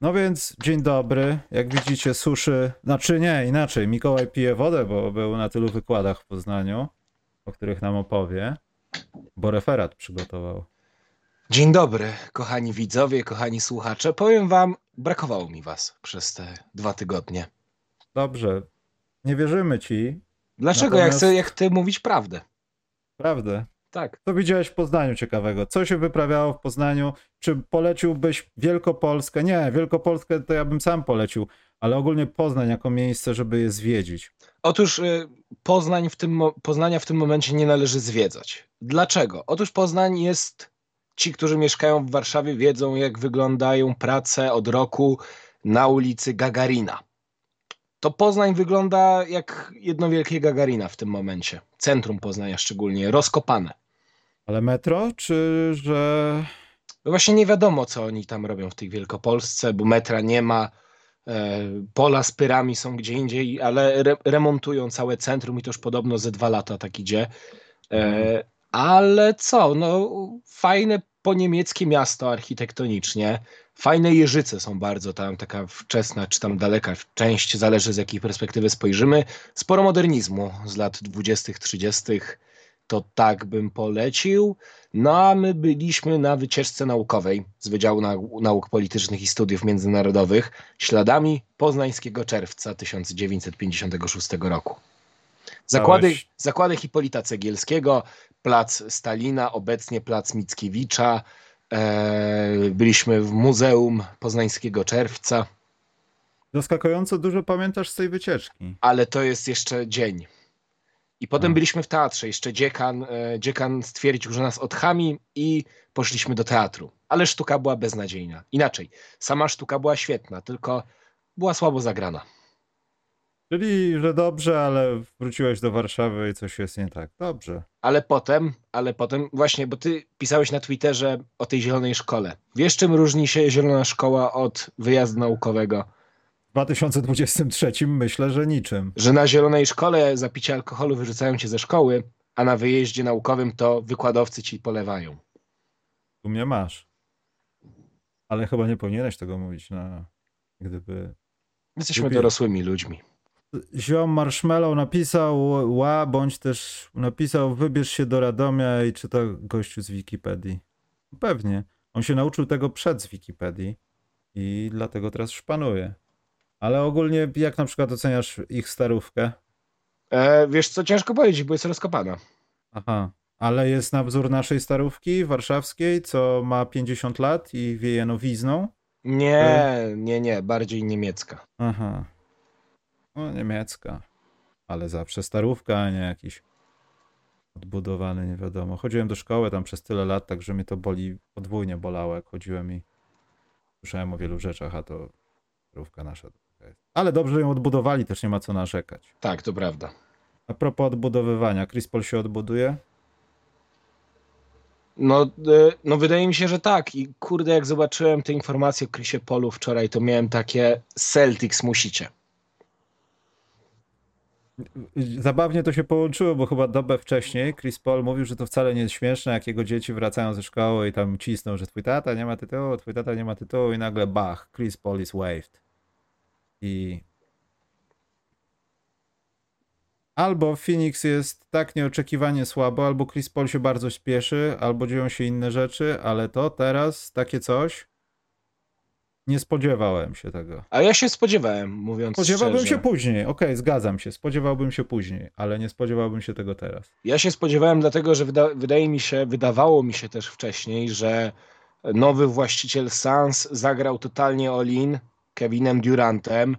No więc dzień dobry. Jak widzicie, suszy. Znaczy nie, inaczej. Mikołaj pije wodę, bo był na tylu wykładach w Poznaniu, o których nam opowie, bo referat przygotował. Dzień dobry, kochani widzowie, kochani słuchacze. Powiem wam, brakowało mi was przez te dwa tygodnie. Dobrze. Nie wierzymy ci. Dlaczego? Natomiast- Jak, chcę, jak chcę mówić prawdę. Prawdę. Tak. Co widziałeś w Poznaniu ciekawego? Co się wyprawiało w Poznaniu? Czy poleciłbyś Wielkopolskę? Nie, Wielkopolskę to ja bym sam polecił, ale ogólnie Poznań jako miejsce, żeby je zwiedzić. Otóż y, Poznań w tym, Poznania w tym momencie nie należy zwiedzać. Dlaczego? Otóż Poznań jest. Ci, którzy mieszkają w Warszawie, wiedzą, jak wyglądają prace od roku na ulicy Gagarina. To Poznań wygląda jak jedno wielkie Gagarina w tym momencie. Centrum Poznania szczególnie, rozkopane. Ale metro, czy że. No właśnie nie wiadomo, co oni tam robią w tej Wielkopolsce, bo metra nie ma, e, pola z pyrami są gdzie indziej, ale re, remontują całe centrum i to już podobno ze dwa lata tak idzie. E, ale co, no fajne poniemieckie miasto architektonicznie, fajne jeżyce są bardzo tam, taka wczesna czy tam daleka część, zależy z jakiej perspektywy spojrzymy. Sporo modernizmu z lat 20., 30., to tak bym polecił. No a my byliśmy na wycieczce naukowej z Wydziału Nau- Nauk Politycznych i Studiów Międzynarodowych śladami poznańskiego czerwca 1956 roku. Zakłady, zakłady Hipolita Cegielskiego, plac Stalina, obecnie plac Mickiewicza. E, byliśmy w Muzeum Poznańskiego Czerwca, Zaskakująco dużo pamiętasz z tej wycieczki. ale to jest jeszcze dzień. I potem A. byliśmy w teatrze. Jeszcze dziekan, e, dziekan stwierdził, że nas odchami i poszliśmy do teatru. Ale sztuka była beznadziejna. Inaczej, sama sztuka była świetna, tylko była słabo zagrana. Czyli, że dobrze, ale wróciłeś do Warszawy i coś jest nie tak. Dobrze. Ale potem, ale potem, właśnie, bo ty pisałeś na Twitterze o tej zielonej szkole. Wiesz, czym różni się zielona szkoła od wyjazdu naukowego? W 2023 myślę, że niczym. Że na zielonej szkole za picie alkoholu wyrzucają cię ze szkoły, a na wyjeździe naukowym to wykładowcy ci polewają. Tu mnie masz. Ale chyba nie powinieneś tego mówić na. Gdyby. Jesteśmy Lubię. dorosłymi ludźmi. Ziom Marshmallow napisał ła, bądź też napisał wybierz się do Radomia i czyta gościu z Wikipedii. Pewnie. On się nauczył tego przed z Wikipedii i dlatego teraz szpanuje. Ale ogólnie jak na przykład oceniasz ich starówkę? E, wiesz co, ciężko powiedzieć, bo jest rozkopana. Aha. Ale jest na wzór naszej starówki warszawskiej, co ma 50 lat i wieje nowizną. Nie, nie, nie, bardziej niemiecka. Aha. No, niemiecka. Ale zawsze starówka, a nie jakiś odbudowany, nie wiadomo. Chodziłem do szkoły tam przez tyle lat, także mnie to boli, podwójnie bolało, jak chodziłem i słyszałem o wielu rzeczach, a to starówka nasza. Ale dobrze ją odbudowali, też nie ma co narzekać. Tak, to prawda. A propos odbudowywania, Chris Paul się odbuduje? No, e, no wydaje mi się, że tak. I kurde, jak zobaczyłem te informacje o Chrisie Polu wczoraj, to miałem takie Celtics musicie. Zabawnie to się połączyło, bo chyba dobę wcześniej Chris Paul mówił, że to wcale nie jest śmieszne, jak jego dzieci wracają ze szkoły i tam cisną, że twój tata nie ma tytułu, twój tata nie ma tytułu i nagle bach, Chris Paul is waived. I albo Phoenix jest tak nieoczekiwanie słabo, albo Chris Paul się bardzo śpieszy, albo dzieją się inne rzeczy, ale to teraz takie coś nie spodziewałem się tego. A ja się spodziewałem, mówiąc Spodziewałbym szczerze. się później, okej, zgadzam się, spodziewałbym się później, ale nie spodziewałbym się tego teraz. Ja się spodziewałem dlatego, że wyda wydaje mi się, wydawało mi się też wcześniej, że nowy właściciel Suns zagrał totalnie all-in Kevinem Durantem.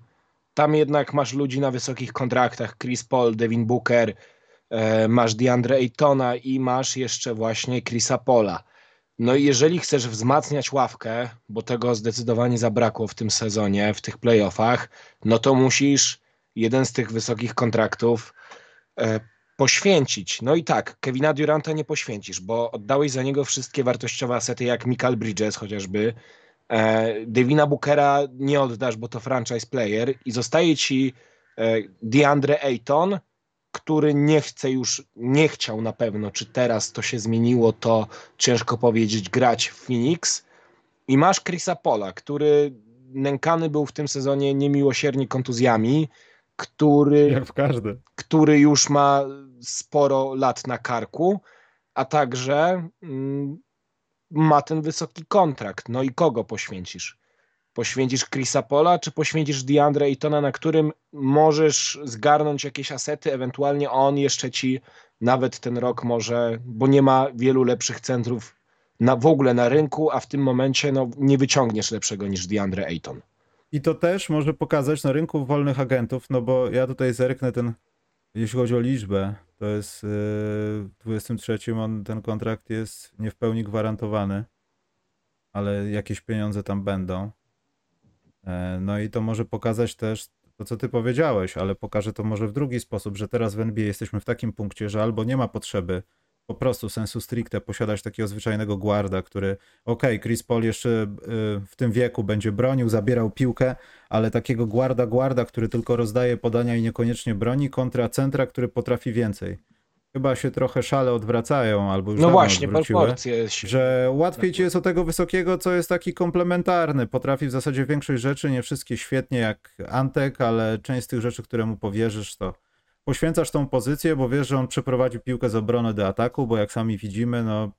Tam jednak masz ludzi na wysokich kontraktach, Chris Paul, Devin Booker, e, masz DeAndre Aytona i masz jeszcze właśnie Chrisa Paula. No i jeżeli chcesz wzmacniać ławkę, bo tego zdecydowanie zabrakło w tym sezonie, w tych playoffach, no to musisz jeden z tych wysokich kontraktów e, poświęcić. No i tak, Kevina Duranta nie poświęcisz, bo oddałeś za niego wszystkie wartościowe asety jak Michael Bridges chociażby. E, Devina Bookera nie oddasz, bo to franchise player i zostaje ci e, DeAndre Ayton, który nie chce już, nie chciał na pewno, czy teraz to się zmieniło, to ciężko powiedzieć, grać w Phoenix. I masz Chrisa Pola, który nękany był w tym sezonie niemiłosiernie kontuzjami, który, Jak w każdym. który już ma sporo lat na karku, a także mm, ma ten wysoki kontrakt. No i kogo poświęcisz? Poświęcisz Chrisa Pola, czy poświęcisz DeAndre Aytona, na którym możesz zgarnąć jakieś asety, ewentualnie on jeszcze ci nawet ten rok może, bo nie ma wielu lepszych centrów na, w ogóle na rynku, a w tym momencie no, nie wyciągniesz lepszego niż DeAndre Ayton. I to też może pokazać na rynku wolnych agentów, no bo ja tutaj zerknę ten, jeśli chodzi o liczbę, to jest yy, w 23 on, ten kontrakt jest nie w pełni gwarantowany, ale jakieś pieniądze tam będą. E, No i to może pokazać też to, co ty powiedziałeś, ale pokaże to może w drugi sposób, że teraz w NBA jesteśmy w takim punkcie, że albo nie ma potrzeby po prostu sensu stricte posiadać takiego zwyczajnego guarda, który okej, Chris Paul jeszcze y, w tym wieku będzie bronił, zabierał piłkę, ale takiego guarda guarda, który tylko rozdaje podania i niekoniecznie broni, kontra centra, który potrafi więcej. Chyba się trochę szale odwracają, albo już No właśnie, proporcje. się- że łatwiej ci jest o tego wysokiego, co jest taki komplementarny. Potrafi w zasadzie większość rzeczy, nie wszystkie świetnie jak Antek, ale część z tych rzeczy, które mu powierzysz, to poświęcasz tą pozycję, bo wiesz, że on przeprowadzi piłkę z obrony do ataku, bo jak sami widzimy, no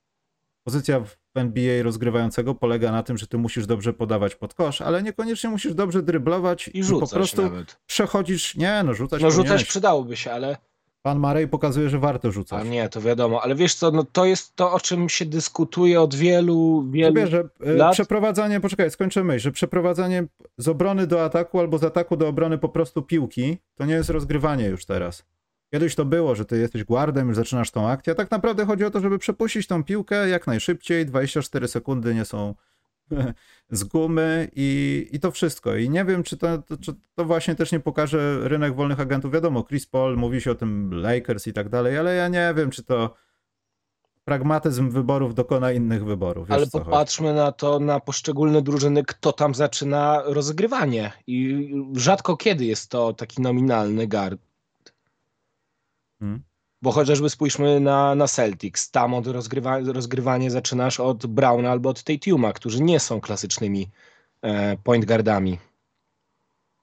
pozycja w NBA rozgrywającego polega na tym, że ty musisz dobrze podawać pod kosz, ale niekoniecznie musisz dobrze dryblować I rzucać po prostu nawet. przechodzisz, nie no rzucać No rzucać przydałoby się, ale Pan Marej pokazuje, że warto a rzucać. nie, to wiadomo. Ale wiesz co, no to jest to, o czym się dyskutuje od wielu, wielu... Wiesz, że e, lat- przeprowadzanie, poczekaj, skończę myśl, że przeprowadzanie z obrony do ataku albo z ataku do obrony po prostu piłki, to nie jest rozgrywanie już teraz. Kiedyś to było, że ty jesteś guardem, już zaczynasz tą akcję, a tak naprawdę chodzi o to, żeby przepuścić tą piłkę jak najszybciej, 24 sekundy nie są z gumy i, i to wszystko. I nie wiem, czy to, to, czy to właśnie też nie pokaże rynek wolnych agentów. Wiadomo, Chris Paul, mówi się o tym Lakers i tak dalej, ale ja nie wiem, czy to pragmatyzm wyborów dokona innych wyborów. Ale chodzi. popatrzmy na to, na poszczególne drużyny, kto tam zaczyna rozgrywanie. I rzadko kiedy jest to taki nominalny guard. Hmm. Bo chociażby spójrzmy na, na Celtics. Tam od rozgrywa, rozgrywanie zaczynasz od Browna albo od Tatuma, którzy nie są klasycznymi e, point guardami.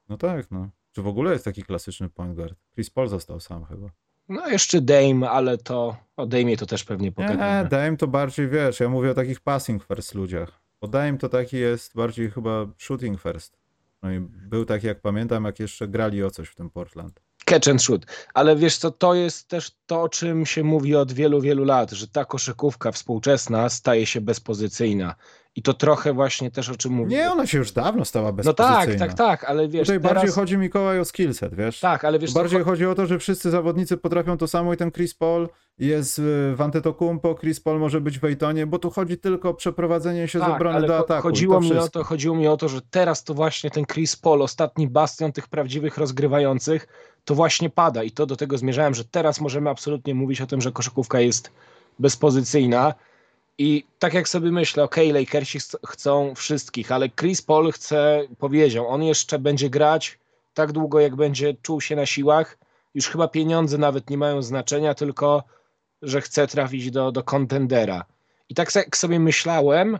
No tak, no. Czy w ogóle jest taki klasyczny point guard? Chris Paul został sam chyba. No jeszcze Dame, ale to o Dame to też pewnie Nie, pogadamy. Dame to bardziej, wiesz, ja mówię o takich passing first ludziach. Bo Dame to taki jest bardziej chyba shooting first. No i był taki, jak pamiętam, jak jeszcze grali o coś w tym Portland. Catch and shoot. Ale wiesz co, to jest też to, o czym się mówi od wielu, wielu lat, że ta koszykówka współczesna staje się bezpozycyjna. I to trochę właśnie też o czym mówię. Nie, ona się już dawno stała no bezpozycyjna. tak, tak, tak, ale wiesz, Tutaj teraz... bardziej chodzi Mikołaj o skillset, wiesz? Tak, ale wiesz co, bardziej chodzi o to, że wszyscy zawodnicy potrafią to samo i ten Chris Paul jest y, w Antetokumpo, Chris Paul może być w Ejtonie, bo tu chodzi tylko o przeprowadzenie się z tak, obrony ale do ataku. Chodziło mi o to, chodziło mi o to, że teraz to właśnie ten Chris Paul, ostatni bastion tych prawdziwych rozgrywających, to właśnie pada. I to do tego zmierzałem, że teraz możemy absolutnie mówić o tym, że koszykówka jest bezpozycyjna. I tak jak sobie myślę, okej, Lakersi chc- chcą wszystkich, ale Chris Paul chce, powiedział, on jeszcze będzie grać tak długo, jak będzie czuł się na siłach, już chyba pieniądze nawet nie mają znaczenia, tylko że chce trafić do, do kontendera. I tak jak sobie myślałem,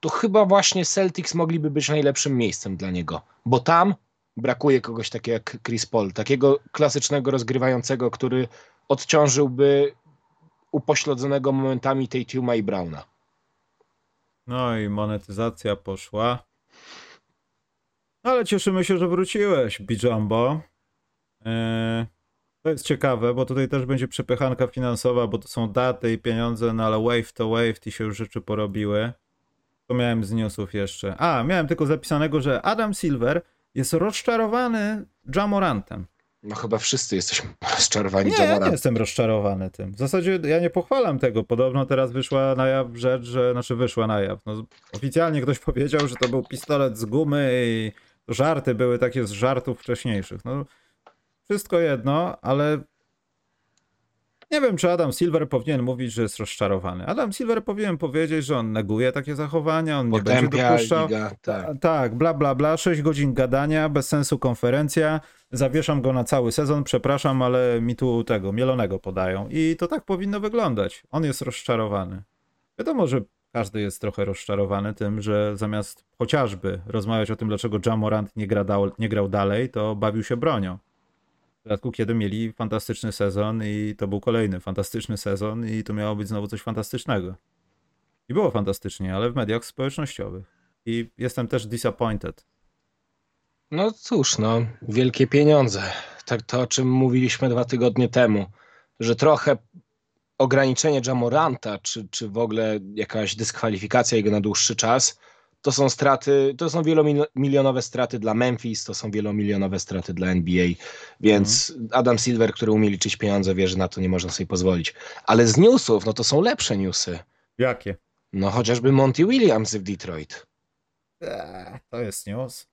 to chyba właśnie Celtics mogliby być najlepszym miejscem dla niego, bo tam brakuje kogoś takiego jak Chris Paul, takiego klasycznego rozgrywającego, który odciążyłby upośledzonego momentami Tatuma i Browna. No i monetyzacja poszła. Ale cieszymy się, że wróciłeś, Bijambo. Eee, to jest ciekawe, bo tutaj też będzie przepychanka finansowa, bo to są daty i pieniądze, no ale wave to wave, ti się już rzeczy porobiły. To miałem z newsów jeszcze. A, miałem tylko zapisanego, że Adam Silver jest rozczarowany Jamorantem. No chyba wszyscy jesteśmy rozczarowani Nie, ja nie Jamorantem. jestem rozczarowany tym. W zasadzie ja nie pochwalam tego. Podobno teraz wyszła na jaw rzecz, że, znaczy wyszła na jaw. No, oficjalnie ktoś powiedział, że to był pistolet z gumy i żarty były takie z żartów wcześniejszych. No, wszystko jedno, ale nie wiem, czy Adam Silver powinien mówić, że jest rozczarowany. Adam Silver powinien powiedzieć, że on neguje takie zachowania, on nie będzie Potępia dopuszczał. liga, tak. Ta, tak, bla, bla, bla. 6 godzin gadania, bez sensu konferencja. Zawieszam go na cały sezon, przepraszam, ale mi tu tego mielonego podają. I to tak powinno wyglądać. On jest rozczarowany. Wiadomo, że każdy jest trochę rozczarowany tym, że zamiast chociażby rozmawiać o tym, dlaczego Jamorant nie, gra nie grał dalej, to bawił się bronią. W dodatku, kiedy mieli fantastyczny sezon i to był kolejny fantastyczny sezon i to miało być znowu coś fantastycznego. I było fantastycznie, ale w mediach społecznościowych. I jestem też disappointed. No cóż, no, wielkie pieniądze. Tak to, o czym mówiliśmy dwa tygodnie temu, że trochę ograniczenie Jamoranta, czy, czy w ogóle jakaś dyskwalifikacja jego na dłuższy czas, to są straty, to są wielomilionowe straty dla Memphis, to są wielomilionowe straty dla NBA, więc mhm. Adam Silver, który umie liczyć pieniądze, wie, że na to nie można sobie pozwolić. Ale z newsów, no to są lepsze newsy. Jakie? No chociażby Monty Williams w Detroit. Eee, to jest news.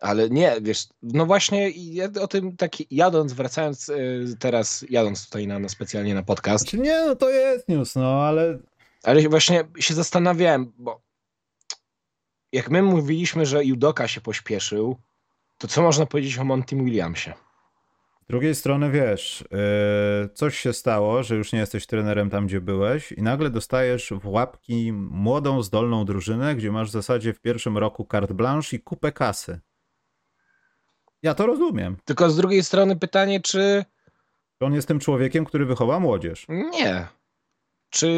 Ale nie, wiesz, no właśnie ja o tym tak jadąc, wracając y, teraz, jadąc tutaj na, na specjalnie na podcast. Znaczy nie, no to jest news, no ale... Ale właśnie się zastanawiałem, bo jak my mówiliśmy, że Judoka się pośpieszył, to co można powiedzieć o Monty Williamsie? Z drugiej strony wiesz, yy, coś się stało, że już nie jesteś trenerem tam, gdzie byłeś i nagle dostajesz w łapki młodą, zdolną drużynę, gdzie masz w zasadzie w pierwszym roku carte blanche i kupę kasy. Ja to rozumiem. Tylko z drugiej strony pytanie, czy... On jest tym człowiekiem, który wychowa młodzież. Nie. Czy,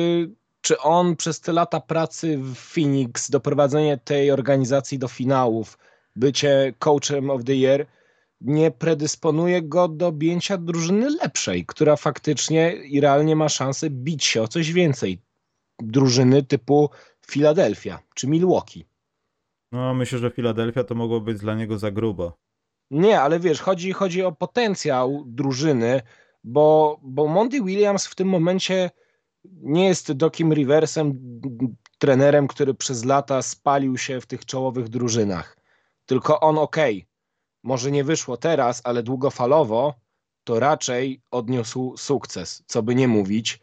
czy on przez te lata pracy w Phoenix, doprowadzenie tej organizacji do finałów, bycie coachem of the year, nie predysponuje go do objęcia drużyny lepszej, która faktycznie i realnie ma szansę bić się o coś więcej. Drużyny typu Philadelphia czy Milwaukee. No, myślę, że Philadelphia to mogło być dla niego za grubo. Nie, ale wiesz, chodzi, chodzi o potencjał drużyny, bo, bo Monty Williams w tym momencie nie jest Dokim Riversem, trenerem, który przez lata spalił się w tych czołowych drużynach. Tylko on, okay, może nie wyszło teraz, ale długofalowo, to raczej odniósł sukces, co by nie mówić.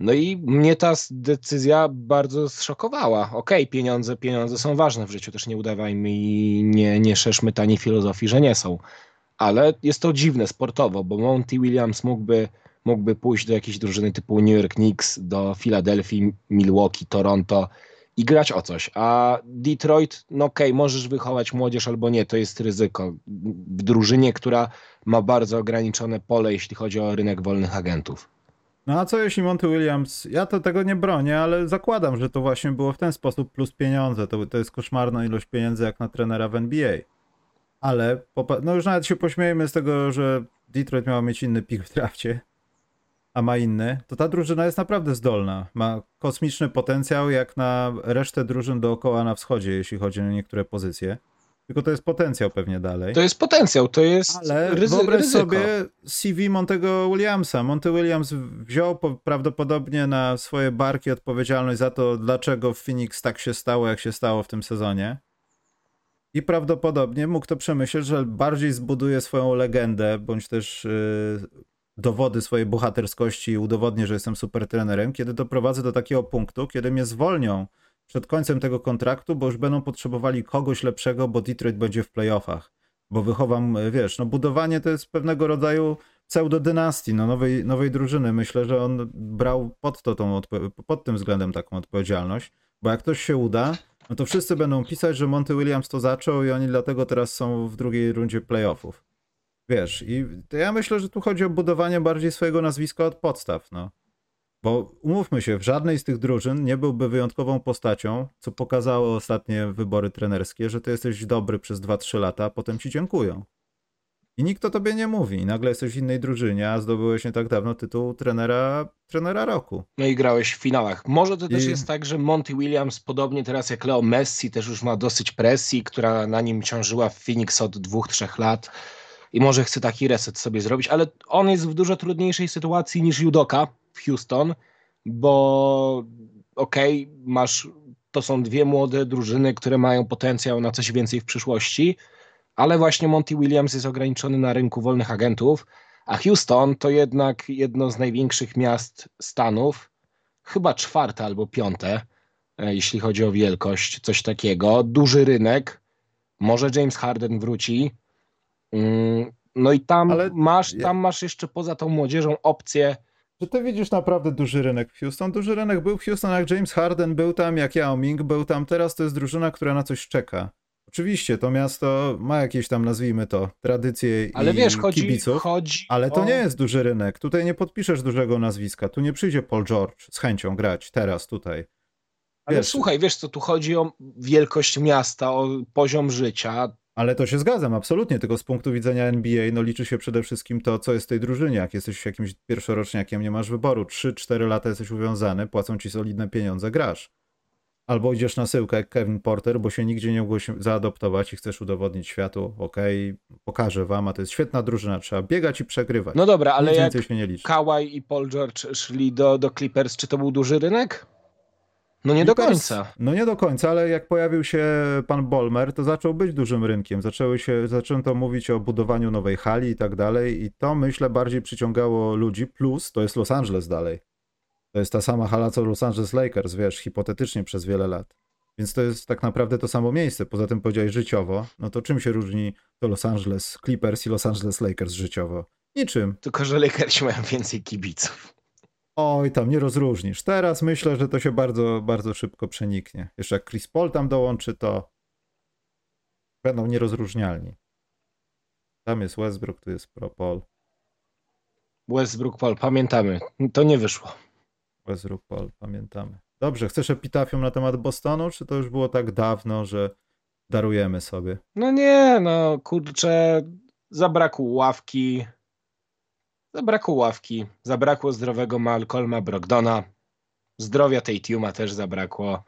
No i mnie ta decyzja bardzo zszokowała. Okej, okay, pieniądze, pieniądze są ważne w życiu, też nie udawajmy i nie, nie szerzmy tani filozofii, że nie są. Ale jest to dziwne sportowo, bo Monty Williams mógłby, mógłby pójść do jakiejś drużyny typu New York Knicks, do Filadelfii, Milwaukee, Toronto i grać o coś. A Detroit, no okej, okay, możesz wychować młodzież albo nie, to jest ryzyko. W drużynie, która ma bardzo ograniczone pole, jeśli chodzi o rynek wolnych agentów. No a co jeśli Monty Williams, ja to tego nie bronię, ale zakładam, że to właśnie było w ten sposób plus pieniądze. To, to jest koszmarna ilość pieniędzy jak na trenera w NBA. Ale, no już nawet się pośmiejemy z tego, że Detroit miał mieć inny pik w drafcie, a ma inny, to ta drużyna jest naprawdę zdolna. Ma kosmiczny potencjał jak na resztę drużyn dookoła na wschodzie, jeśli chodzi o niektóre pozycje. Tylko to jest potencjał pewnie dalej. To jest potencjał, to jest Ale ryzy wyobraź ryzyko. sobie CV Montego Williamsa. Monty Williams wziął po, prawdopodobnie na swoje barki odpowiedzialność za to, dlaczego w Phoenix tak się stało, jak się stało w tym sezonie. I prawdopodobnie mógł to przemyśleć, że bardziej zbuduje swoją legendę, bądź też yy, dowody swojej bohaterskości i udowodnię, że jestem super trenerem, kiedy doprowadzę do takiego punktu, kiedy mnie zwolnią przed końcem tego kontraktu, bo już będą potrzebowali kogoś lepszego, bo Detroit będzie w playoffach. Bo wychowam, wiesz, no budowanie to jest pewnego rodzaju pseudodynastii, no nowej, nowej drużyny. Myślę, że on brał pod, to tą, pod tym względem taką odpowiedzialność, bo jak ktoś się uda, no to wszyscy będą pisać, że Monty Williams to zaczął i oni dlatego teraz są w drugiej rundzie playoffów. Wiesz, i ja myślę, że tu chodzi o budowanie bardziej swojego nazwiska od podstaw, no. Bo umówmy się, w żadnej z tych drużyn nie byłby wyjątkową postacią, co pokazało ostatnie wybory trenerskie, że ty jesteś dobry przez 2-3 lata, a potem ci dziękują. I nikt o tobie nie mówi. I nagle jesteś w innej drużynie, a zdobyłeś nie tak dawno tytuł trenera, trenera roku. No i grałeś w finałach. Może to I... też jest tak, że Monty Williams, podobnie teraz jak Leo Messi, też już ma dosyć presji, która na nim ciążyła w Phoenix od dwóch, trzech lat i może chce taki reset sobie zrobić, ale on jest w dużo trudniejszej sytuacji niż Judoka w Houston, bo okej, okay, masz, to są dwie młode drużyny, które mają potencjał na coś więcej w przyszłości, ale właśnie Monty Williams jest ograniczony na rynku wolnych agentów, a Houston to jednak jedno z największych miast Stanów, chyba czwarte albo piąte, e, jeśli chodzi o wielkość, coś takiego. Duży rynek, może James Harden wróci, no i tam, Ale masz, tam masz jeszcze poza tą młodzieżą opcję Czy ty widzisz naprawdę duży rynek w Houston? Duży rynek był w Houston, jak James Harden był tam, jak Yao Ming był tam. Teraz to jest drużyna, która na coś czeka. Oczywiście to miasto ma jakieś tam, nazwijmy to, tradycje Ale i wiesz, chodzi, kibiców, chodzi ale to o... nie jest duży rynek. Tutaj nie podpiszesz dużego nazwiska. Tu nie przyjdzie Paul George z chęcią grać teraz tutaj. Ale Wiesz, słuchaj, wiesz co, tu chodzi o wielkość miasta, o poziom życia. Ale to się zgadzam, absolutnie, tylko z punktu widzenia NBA no liczy się przede wszystkim to, co jest w tej drużynie. Jak jesteś jakimś pierwszoroczniakiem, nie masz wyboru. 3-4 lata jesteś uwiązany, płacą ci solidne pieniądze, grasz. Albo idziesz na syłkę jak Kevin Porter, bo się nigdzie nie mogłeś zaadoptować i chcesz udowodnić światu, okej, pokażę wam, a to jest świetna drużyna, trzeba biegać i przegrywać. No dobra, ale Nic jak się nie liczy. Kawhi i Paul George szli do, do Clippers, czy to był duży rynek? No nie do końca. No nie do końca, ale jak pojawił się pan Bolmer, to zaczął być dużym rynkiem. Zaczęły się, zaczęto mówić o budowaniu nowej hali i tak dalej i to myślę bardziej przyciągało ludzi, plus to jest Los Angeles dalej. To jest ta sama hala co Los Angeles Lakers, wiesz, hipotetycznie przez wiele lat. Więc to jest tak naprawdę to samo miejsce. Poza tym powiedziałeś życiowo, no to czym się różni to Los Angeles Clippers i Los Angeles Lakers życiowo? Niczym. Tylko, że Lakersi mają więcej kibiców. Oj, tam nie rozróżnisz. Teraz myślę, że to się bardzo, bardzo szybko przeniknie. Jeszcze jak Chris Paul tam dołączy, to będą nierozróżnialni. Tam jest Westbrook, tu jest Pro Paul. Westbrook Paul, pamiętamy. To nie wyszło. Westbrook Paul, pamiętamy. Dobrze, chcesz epitafium na temat Bostonu, czy to już było tak dawno, że darujemy sobie? No nie, no kurczę, zabrakło ławki. Zabrakło ławki. Zabrakło zdrowego Malcolma Brogdona. Zdrowia tej Tuma też zabrakło.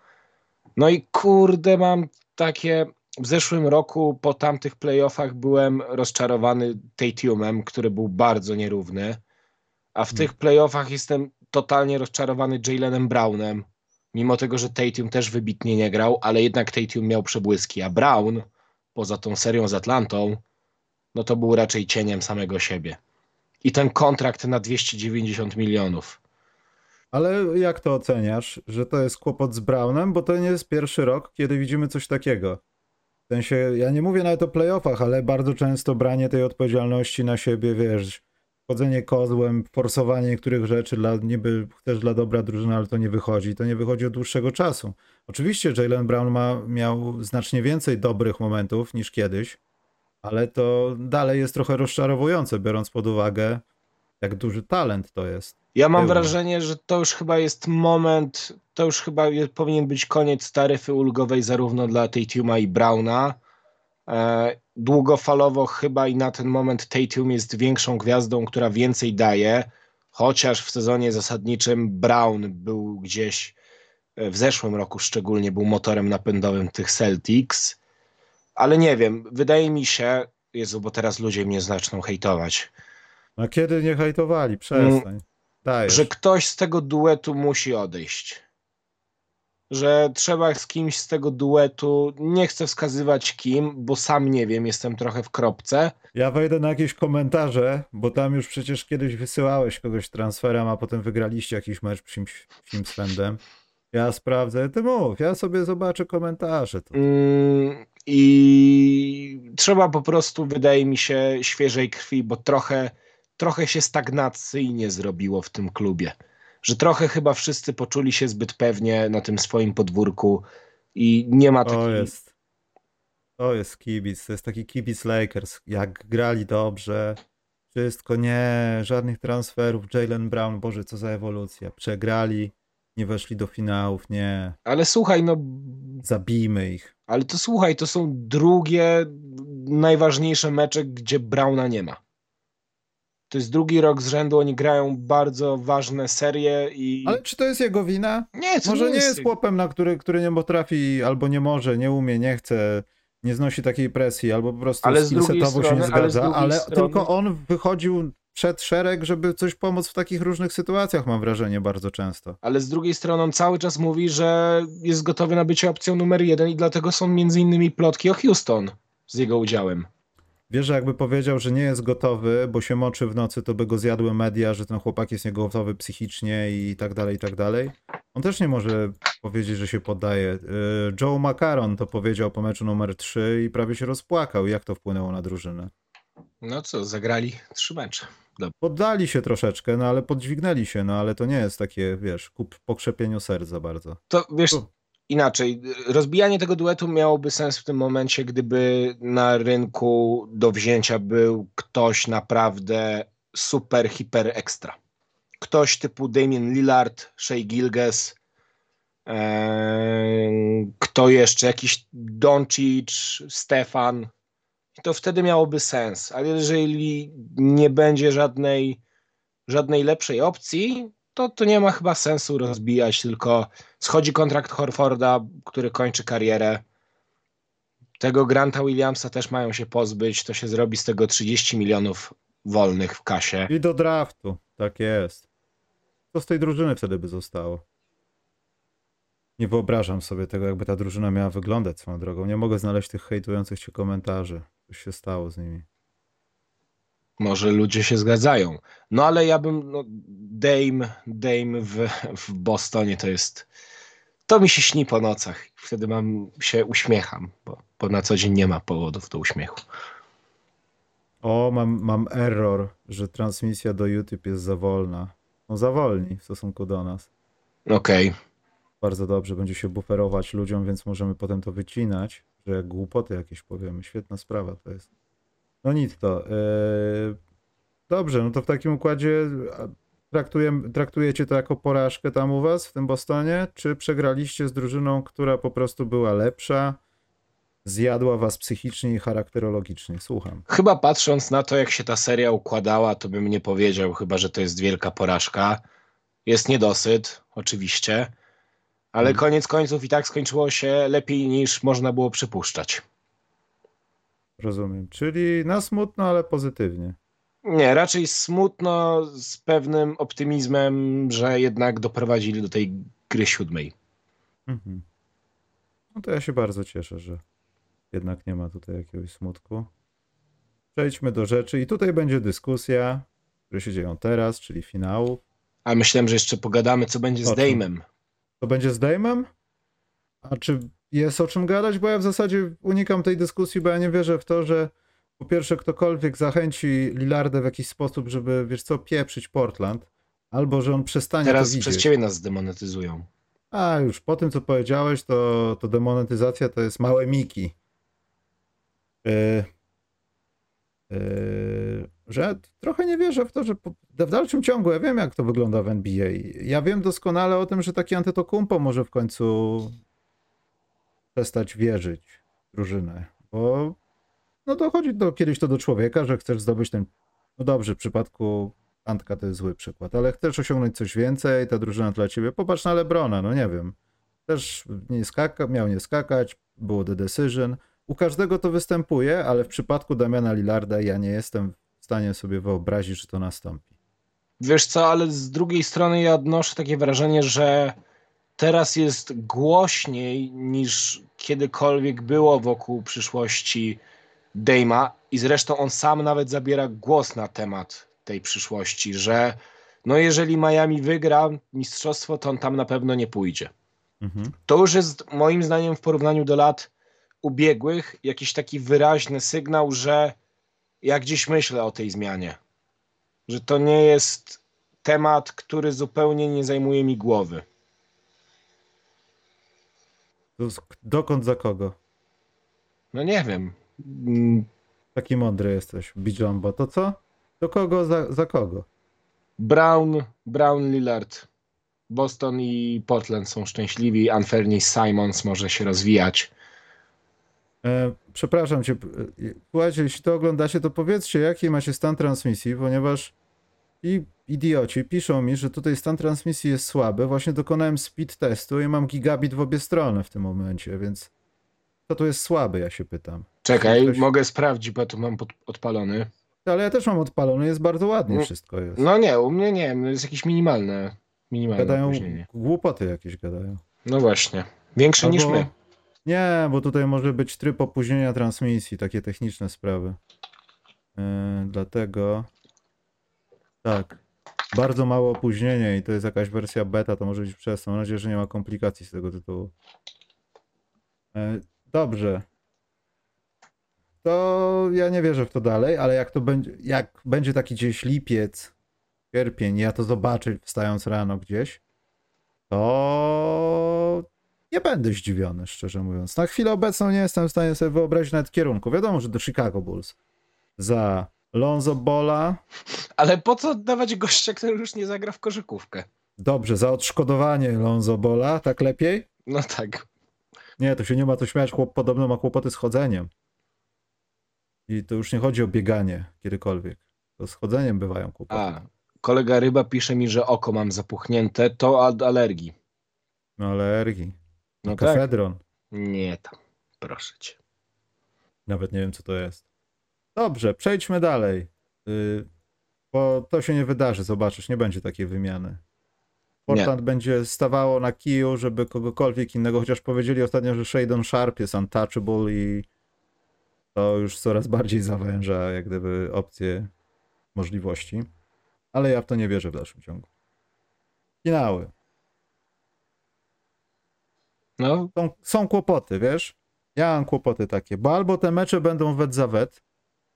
No i kurde, mam takie. W zeszłym roku po tamtych playoffach byłem rozczarowany Tatumem, który był bardzo nierówny. A w Hmm. tych playoffach jestem totalnie rozczarowany Jalenem Brownem. Mimo tego, że Tatum też wybitnie nie grał, ale jednak Tatum miał przebłyski, a Brown, poza tą serią z Atlantą, no to był raczej cieniem samego siebie. I ten kontrakt na 290 milionów. Ale jak to oceniasz, że to jest kłopot z Brownem? Bo to nie jest pierwszy rok, kiedy widzimy coś takiego. W sensie, ja nie mówię nawet o playoffach, ale bardzo często branie tej odpowiedzialności na siebie, wiesz, chodzenie kozłem, forsowanie niektórych rzeczy dla, niby chcesz dla dobra drużyny, ale to nie wychodzi. To nie wychodzi od dłuższego czasu. Oczywiście Jalen Brown ma, miał znacznie więcej dobrych momentów niż kiedyś, ale to dalej jest trochę rozczarowujące, biorąc pod uwagę, jak duży talent to jest. Ja mam wrażenie, że to już chyba jest moment, to już chyba je- powinien być koniec taryfy ulgowej zarówno dla Tatuma i Browna. E, długofalowo chyba i na ten moment Tatum jest większą gwiazdą, która więcej daje, chociaż w sezonie zasadniczym Brown był gdzieś e, w zeszłym roku szczególnie był motorem napędowym tych Celtics, ale nie wiem, wydaje mi się, Jezu, bo teraz ludzie mnie zaczną hejtować, No kiedy nie hejtowali? Przestań. Dajesz. że ktoś z tego duetu musi odejść. Że trzeba z kimś z tego duetu, nie chcę wskazywać kim, bo sam nie wiem, jestem trochę w kropce. Ja wejdę na jakieś komentarze, bo tam już przecież kiedyś wysyłałeś kogoś transferem, a potem wygraliście jakiś mecz przy Simslandem. Ja sprawdzę, ty mów, ja sobie zobaczę komentarze. To. Mm, I trzeba po prostu, wydaje mi się, świeżej krwi, bo trochę, trochę się stagnacyjnie zrobiło w tym klubie. Że trochę chyba wszyscy poczuli się zbyt pewnie na tym swoim podwórku i nie ma To takiej jest. To jest kibic, to jest taki kibic Lakers. Jak grali dobrze, wszystko nie, żadnych transferów. Jalen Brown, Boże, co za ewolucja. Przegrali, nie weszli do finałów, nie. Ale słuchaj, no Zabijmy ich. Ale to słuchaj, to są drugie najważniejsze mecze, gdzie Brauna nie ma. To jest drugi rok z rzędu, oni grają bardzo ważne serie i. Ale czy to jest jego wina? nie, to Może nie jest chłopem, na który, który nie potrafi, albo nie może, nie umie, nie chce, nie znosi takiej presji, albo po prostu Ale skillsetowo się nie strony- ale z zgadza, ale, drugiej strony- tylko on wychodził przed szereg, żeby coś pomóc w takich różnych sytuacjach, mam wrażenie, bardzo często. Ale z drugiej strony on cały czas mówi, że jest gotowy na bycie opcją numer jeden i dlatego są między innymi plotki o Houston z jego udziałem. Wiesz, że jakby powiedział, że nie jest gotowy, bo się moczy w nocy, to by go zjadły media, że ten chłopak jest niegotowy psychicznie i tak dalej, i tak dalej. On też nie może powiedzieć, że się poddaje. Y, Joe Macaron to powiedział po meczu numer 3 i prawie się rozpłakał. Jak to wpłynęło na drużynę? No co, zagrali trzy mecze. Poddali się troszeczkę, no ale podźwignęli się, no ale to nie jest takie, wiesz, kup po krzepieniu serca bardzo. To wiesz, Tu. inaczej. Rozbijanie tego duetu miałoby sens w tym momencie, gdyby na rynku do wzięcia był ktoś naprawdę super, hiper ekstra. Ktoś typu Damien Lillard, Shea Gilges, Eee, kto jeszcze? Jakiś Doncic, Stefan. To wtedy miałoby sens. Ale jeżeli nie będzie żadnej, żadnej lepszej opcji, to, to nie ma chyba sensu rozbijać, tylko schodzi kontrakt Horforda, który kończy karierę. Tego Granta Williamsa też mają się pozbyć. To się zrobi z tego 30 milionów wolnych w kasie. I do draftu, tak jest. Co z tej drużyny wtedy by zostało? Nie wyobrażam sobie tego, jakby ta drużyna miała wyglądać swoją drogą. Nie mogę znaleźć tych hejtujących się komentarzy. Coś się stało z nimi. Może ludzie się zgadzają. No ale ja bym. No, Dame, Dame w, w Bostonie to jest. To mi się śni po nocach. Wtedy mam się uśmiecham, bo, bo na co dzień nie ma powodów do uśmiechu. O, mam, mam error, że transmisja do YouTube jest za wolna. No za wolni w stosunku do nas. Okej. Bardzo dobrze, będzie się buferować ludziom, więc możemy potem to wycinać, że jak głupoty jakieś powiemy. Świetna sprawa to jest. No nic to. Yy... Dobrze, no to w takim układzie traktujecie to jako porażkę tam u was w tym Bostonie? Czy przegraliście z drużyną, która po prostu była lepsza, zjadła was psychicznie i charakterologicznie? Słucham. Chyba patrząc na to, jak się ta seria układała, to bym nie powiedział chyba, że to jest wielka porażka. Jest niedosyt, oczywiście, ale Hmm. koniec końców i tak skończyło się lepiej niż można było przypuszczać. Rozumiem. Czyli na smutno, ale pozytywnie. Nie, raczej smutno z pewnym optymizmem, że jednak doprowadzili do tej gry siódmej. Mhm. No to ja się bardzo cieszę, że jednak nie ma tutaj jakiegoś smutku. Przejdźmy do rzeczy i tutaj będzie dyskusja, które się dzieją teraz, czyli finałów. A myślałem, że jeszcze pogadamy, co będzie z? Dame'em. To będzie z Dame'em? A czy jest o czym gadać? Bo ja w zasadzie unikam tej dyskusji, bo ja nie wierzę w to, że po pierwsze ktokolwiek zachęci Lillarda w jakiś sposób, żeby, wiesz co, pieprzyć Portland, albo że on przestanie to Teraz widzieć. przez ciebie nas zdemonetyzują. A już po tym, co powiedziałeś, to, to demonetyzacja to jest małe miki. Yy, że trochę nie wierzę w to, że w dalszym ciągu ja wiem, jak to wygląda w NBA. Ja wiem doskonale o tym, że taki Antetokounmpo może w końcu przestać wierzyć w drużynę, bo no dochodzi do, kiedyś to do człowieka, że chcesz zdobyć ten, no dobrze, w przypadku Antka to jest zły przykład, ale chcesz osiągnąć coś więcej, ta drużyna dla ciebie. Popatrz na Lebrona, no nie wiem. Też nie skaka, miał nie skakać, było the decision. U każdego to występuje, ale w przypadku Damiana Lillarda ja nie jestem w stanie sobie wyobrazić, że to nastąpi. Wiesz co, ale z drugiej strony ja odnoszę takie wrażenie, że teraz jest głośniej niż kiedykolwiek było wokół przyszłości Dame'a i zresztą on sam nawet zabiera głos na temat tej przyszłości, że no jeżeli Miami wygra mistrzostwo, to on tam na pewno nie pójdzie. Mhm. To już jest moim zdaniem w porównaniu do lat ubiegłych jakiś taki wyraźny sygnał, że ja gdzieś myślę o tej zmianie. Że to nie jest temat, który zupełnie nie zajmuje mi głowy. Dokąd za kogo? No nie wiem. Mm, Taki mądry jesteś, Bijombo. To co? Do kogo za, za kogo? Brown, Brown Lillard. Boston i Portland są szczęśliwi. Anthony Simons może się rozwijać. E, przepraszam cię. e, Słuchajcie, jeśli to oglądacie, to powiedzcie, jaki macie stan transmisji, ponieważ i idioci piszą mi, że tutaj stan transmisji jest słaby. Właśnie dokonałem speed testu i mam gigabit w obie strony w tym momencie, więc co tu jest słaby, ja się pytam. Czekaj, Ktoś- mogę sprawdzić, bo tu mam pod, odpalony. Ale ja też mam odpalony, jest bardzo ładnie No, wszystko jest. No nie, u mnie nie, jest jakieś minimalne, minimalne Gadają, opóźnienie. głupoty jakieś gadają. No właśnie. Większe niż Albo- my. Nie, bo tutaj może być tryb opóźnienia transmisji, takie techniczne sprawy. Yy, dlatego tak, bardzo małe opóźnienie i to jest jakaś wersja beta, to może być przez to. Mam nadzieję, że nie ma komplikacji z tego tytułu. Yy, dobrze. to ja nie wierzę w to dalej, ale jak to będzie, jak będzie taki gdzieś lipiec, sierpień, ja to zobaczę wstając rano gdzieś, to nie będę zdziwiony, szczerze mówiąc. Na chwilę obecną nie jestem w stanie sobie wyobrazić nawet kierunku. Wiadomo, że do Chicago Bulls. Za Lonzo Bola, Ale po co dawać gościa, który już nie zagra w koszykówkę? dobrze, za odszkodowanie Lonzo Bola, tak lepiej? No tak. Nie, to się nie ma to śmiać, chłop podobno ma kłopoty z chodzeniem. I to już nie chodzi o bieganie kiedykolwiek. To z chodzeniem bywają kłopoty. A, kolega Ryba pisze mi, że oko mam zapuchnięte, to od alergii. No alergii. No tak. Kafedron. Nie tam, proszę cię. Nawet nie wiem, co to jest. Dobrze, przejdźmy dalej. Yy, bo to się nie wydarzy, zobaczysz, nie będzie takiej wymiany. Portland będzie stawało na kiju, żeby kogokolwiek innego, chociaż powiedzieli ostatnio, że Shadon Sharp jest untouchable i to już coraz bardziej zawęża jak gdyby opcje możliwości. Ale ja w to nie wierzę w dalszym ciągu. Finały. No, Są, są kłopoty, wiesz? Ja mam kłopoty takie, bo albo te mecze będą wet za wet,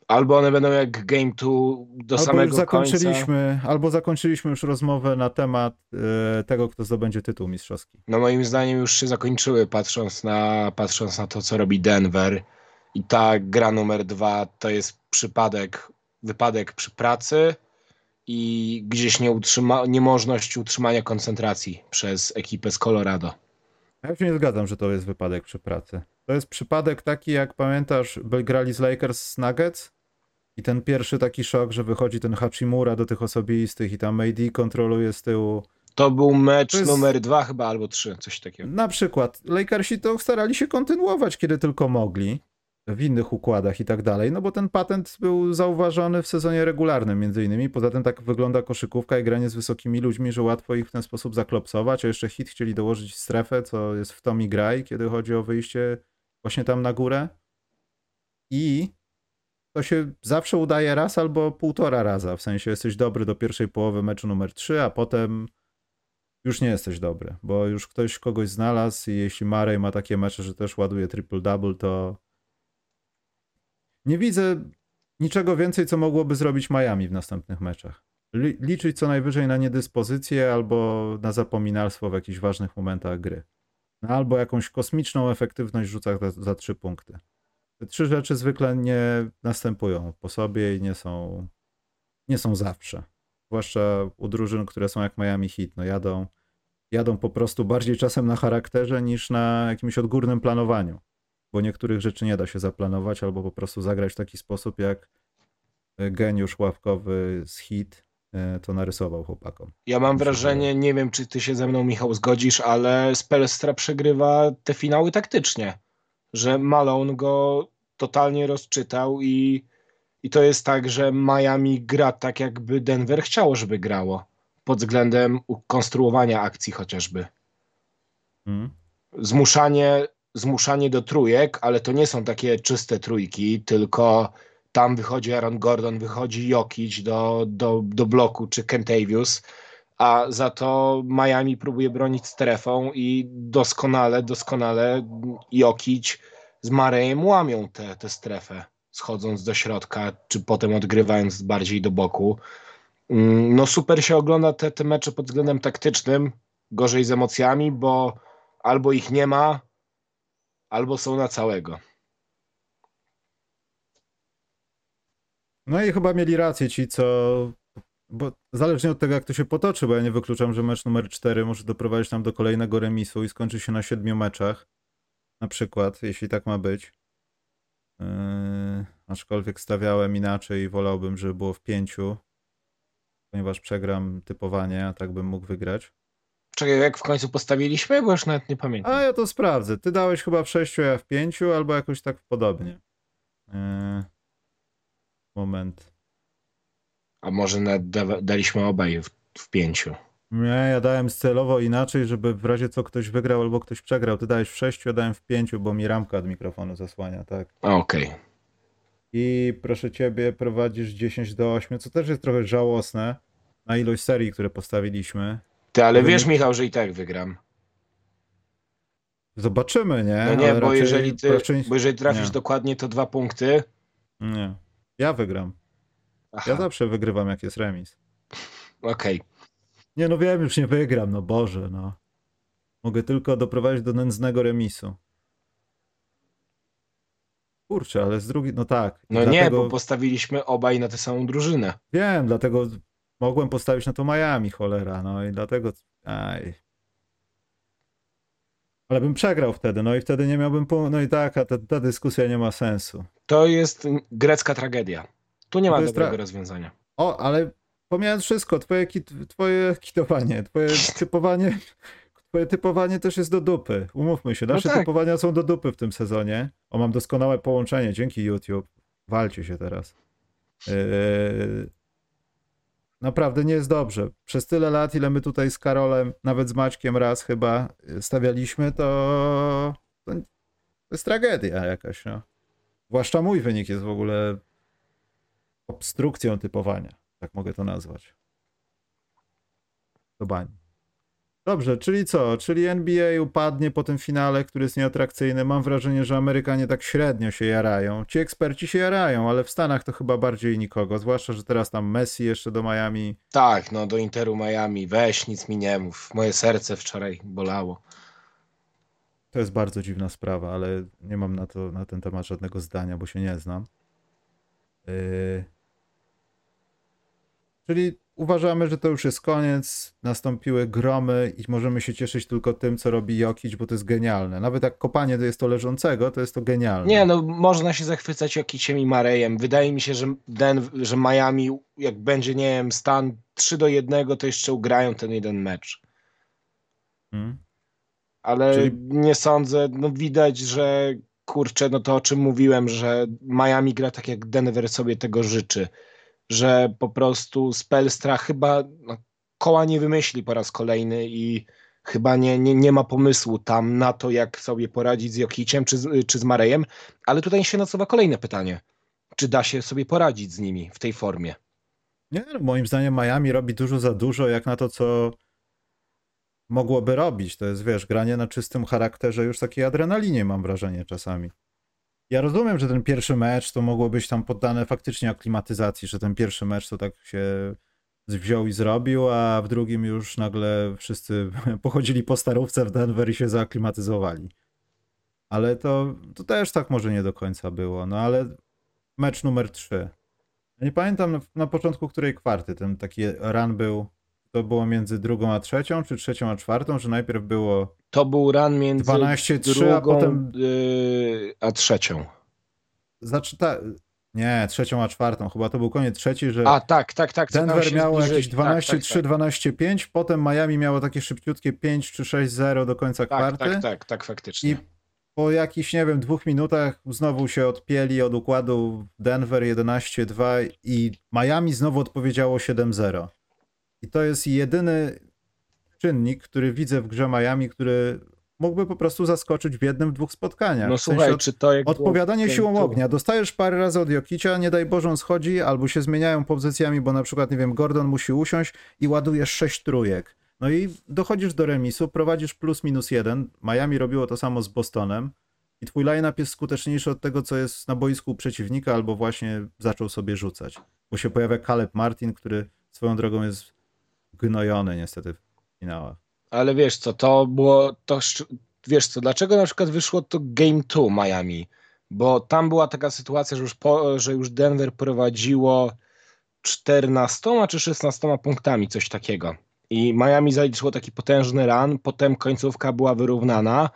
albo one będą jak Game 2 do albo już samego końca. zakończyliśmy, albo zakończyliśmy już rozmowę na temat e, tego, kto zdobędzie tytuł mistrzowski. No moim zdaniem już się zakończyły, patrząc na, patrząc na to, co robi Denver. I ta gra numer dwa to jest przypadek, wypadek przy pracy i gdzieś nie utrzyma, niemożność utrzymania koncentracji przez ekipę z Colorado. Ja się nie zgadzam, że to jest wypadek przy pracy. To jest przypadek taki, jak pamiętasz, grali z Lakers z Nuggets i ten pierwszy taki szok, że wychodzi ten Hachimura do tych osobistych i tam AD kontroluje z tyłu. To był mecz To jest- numer dwa chyba albo trzy, coś takiego. Na przykład Lakersi to starali się kontynuować, kiedy tylko mogli, w innych układach i tak dalej, no bo ten patent był zauważony w sezonie regularnym między innymi. Poza tym tak wygląda koszykówka i granie z wysokimi ludźmi, że łatwo ich w ten sposób zaklopsować, a jeszcze hit chcieli dołożyć strefę, co jest w Tommy Graj, kiedy chodzi o wyjście właśnie tam na górę. I to się zawsze udaje raz albo półtora raza, w sensie jesteś dobry do pierwszej połowy meczu numer 3, a potem już nie jesteś dobry, bo już ktoś kogoś znalazł i jeśli Marej ma takie mecze, że też ładuje triple-double, to nie widzę niczego więcej, co mogłoby zrobić Miami w następnych meczach. Li- liczyć co najwyżej na niedyspozycję albo na zapominalstwo w jakichś ważnych momentach gry. No, albo jakąś kosmiczną efektywność w za, za trzy punkty. Te trzy rzeczy zwykle nie następują po sobie i nie są, nie są zawsze. Zwłaszcza u drużyn, które są jak Miami Heat. No jadą, jadą po prostu bardziej czasem na charakterze niż na jakimś odgórnym planowaniu. Bo niektórych rzeczy nie da się zaplanować albo po prostu zagrać w taki sposób, jak e, geniusz ławkowy z Heat e, to narysował chłopakom. Ja mam wrażenie, nie wiem czy ty się ze mną Michał zgodzisz, ale Spelstra przegrywa te finały taktycznie, że Malone go totalnie rozczytał i, i to jest tak, że Miami gra tak jakby Denver chciało, żeby grało pod względem konstruowania akcji chociażby. Mm? Zmuszanie, zmuszanie do trójek, ale to nie są takie czyste trójki, tylko tam wychodzi Aaron Gordon, wychodzi Jokic do, do, do bloku czy Kentavius, a za to Miami próbuje bronić strefą i doskonale, doskonale Jokic z Marejem łamią tę tę strefę, schodząc do środka, czy potem odgrywając bardziej do boku. Mm, No super się ogląda te, te mecze pod względem taktycznym, gorzej z emocjami, bo albo ich nie ma, albo są na całego. No i chyba mieli rację ci, co. Bo zależnie od tego, jak to się potoczy, bo ja nie wykluczam, że mecz numer 4 może doprowadzić nam do kolejnego remisu i skończy się na siedmiu meczach. Na przykład, jeśli tak ma być. Yy, aczkolwiek stawiałem inaczej i wolałbym, żeby było w pięciu, ponieważ przegram typowanie, a tak bym mógł wygrać. Czekaj, jak w końcu postawiliśmy? Bo już nawet nie pamiętam. A ja to sprawdzę. Ty dałeś chyba w sześciu, ja w pięciu, albo jakoś tak podobnie. Yy, moment. A może nawet da, daliśmy obaj w, w pięciu. Nie, ja dałem celowo inaczej, żeby w razie co ktoś wygrał albo ktoś przegrał. Ty dałeś w sześciu, ja dałem w pięciu, bo mi ramka od mikrofonu zasłania, tak. Okej. I proszę ciebie, prowadzisz 10 do 8, co też jest trochę żałosne na ilość serii, które postawiliśmy. Ty, ale wiesz, Michał, że i tak wygram. Zobaczymy, nie? No nie, Ale bo jeżeli ty, raczej- bo jeżeli trafisz nie. dokładnie, to dwa punkty, Nie. Ja wygram. Aha, Ja zawsze wygrywam, jak jest remis. okej. Nie, no wiem, już nie wygram, no Boże, no. Mogę tylko doprowadzić do nędznego remisu. Kurczę, ale z drugiej, no tak. No nie, dlatego, bo postawiliśmy obaj na tę samą drużynę. Wiem, dlatego mogłem postawić na to Miami, cholera, no i dlatego, aj. Ale bym przegrał wtedy, no i wtedy nie miałbym, no i tak, a ta, ta dyskusja nie ma sensu. To jest grecka tragedia. Tu nie ma dobrego rozwiązania. O, ale pomijając wszystko, twoje, kit, twoje kitowanie, twoje typowanie, twoje typowanie też jest do dupy. Umówmy się, No nasze tak. typowania są do dupy w tym sezonie. O, mam doskonałe połączenie, dzięki YouTube. Walcie się teraz. Yy... Naprawdę nie jest dobrze. Przez tyle lat, ile my tutaj z Karolem, nawet z Maćkiem raz chyba yy, stawialiśmy, to to jest tragedia jakaś, no. Zwłaszcza mój wynik jest w ogóle obstrukcją typowania. Tak mogę to nazwać. Do bani. Dobrze, czyli co? Czyli NBA upadnie po tym finale, który jest nieatrakcyjny. Mam wrażenie, że Amerykanie tak średnio się jarają. Ci eksperci się jarają, ale w Stanach to chyba bardziej nikogo. Zwłaszcza, że teraz tam Messi jeszcze do Miami. Tak, no do Interu Miami. Weź, nic mi nie mów. Moje serce wczoraj bolało. To jest bardzo dziwna sprawa, ale nie mam na, to, na ten temat żadnego zdania, bo się nie znam. Yy... Czyli uważamy, że to już jest koniec, nastąpiły gromy i możemy się cieszyć tylko tym, co robi Jokic, bo to jest genialne. Nawet jak kopanie to jest to leżącego, to jest to genialne. Nie, no można się zachwycać Jokiciem i Marejem. Wydaje mi się, że, Den że Miami, jak będzie, nie wiem, stan 3 do 1, to jeszcze ugrają ten jeden mecz. Hmm? Ale Czyli- nie sądzę, no widać, że kurczę, no to o czym mówiłem, że Miami gra tak jak Denver sobie tego życzy, że po prostu Spelstra chyba no, koła nie wymyśli po raz kolejny i chyba nie, nie, nie ma pomysłu tam na to, jak sobie poradzić z Jokiciem czy, z- czy z Marejem, ale tutaj się nasuwa kolejne pytanie. Czy da się sobie poradzić z nimi w tej formie? Nie, no, moim zdaniem Miami robi dużo za dużo, jak na to, co mogłoby robić. To jest, wiesz, granie na czystym charakterze, już takiej adrenalinie, mam wrażenie czasami. Ja rozumiem, że ten pierwszy mecz to mogło być tam poddane faktycznie aklimatyzacji, że ten pierwszy mecz to tak się wziął i zrobił, a w drugim już nagle wszyscy pochodzili po starówce w Denver i się zaaklimatyzowali. Ale to, to też tak może nie do końca było. No ale mecz numer 3. Ja nie pamiętam na początku której kwarty ten taki run był. To było między drugą a trzecią, czy trzecią a czwartą, że najpierw było To był run między 12-3, drugą a potem yy, a trzecią. zaczyta... Nie, trzecią a czwartą. Chyba to był koniec trzeci, że A tak, tak, tak. tam Denver miało jakieś 12-3, tak, tak, 12-5, potem Miami miało takie szybciutkie 5 czy 6-0 do końca tak, kwarty. tak, tak, tak, faktycznie. I po jakichś, nie wiem, dwóch minutach znowu się odpieli od układu Denver 11-2 i Miami znowu odpowiedziało 7-0. I to jest jedyny czynnik, który widzę w grze Miami, który mógłby po prostu zaskoczyć w jednym, dwóch spotkaniach. No W sensie słuchaj, od- czy to jak Odpowiadanie było- siłą to- ognia. Dostajesz parę razy od Jokicia, nie daj Boże on schodzi, albo się zmieniają pozycjami, bo na przykład, nie wiem, Gordon musi usiąść i ładujesz sześć trójek. No i dochodzisz do remisu, prowadzisz plus minus jeden. Miami robiło to samo z Bostonem i twój line-up jest skuteczniejszy od tego, co jest na boisku przeciwnika, albo właśnie zaczął sobie rzucać. Bo się pojawia Caleb Martin, który swoją drogą jest gnojony niestety w finałach. Ale wiesz co, to było to wiesz co, dlaczego na przykład wyszło to Game 2 Miami? Bo tam była taka sytuacja, że już, po, że już Denver prowadziło 14 czy 16 punktami, coś takiego. I Miami zaliczyło taki potężny run, potem końcówka była wyrównana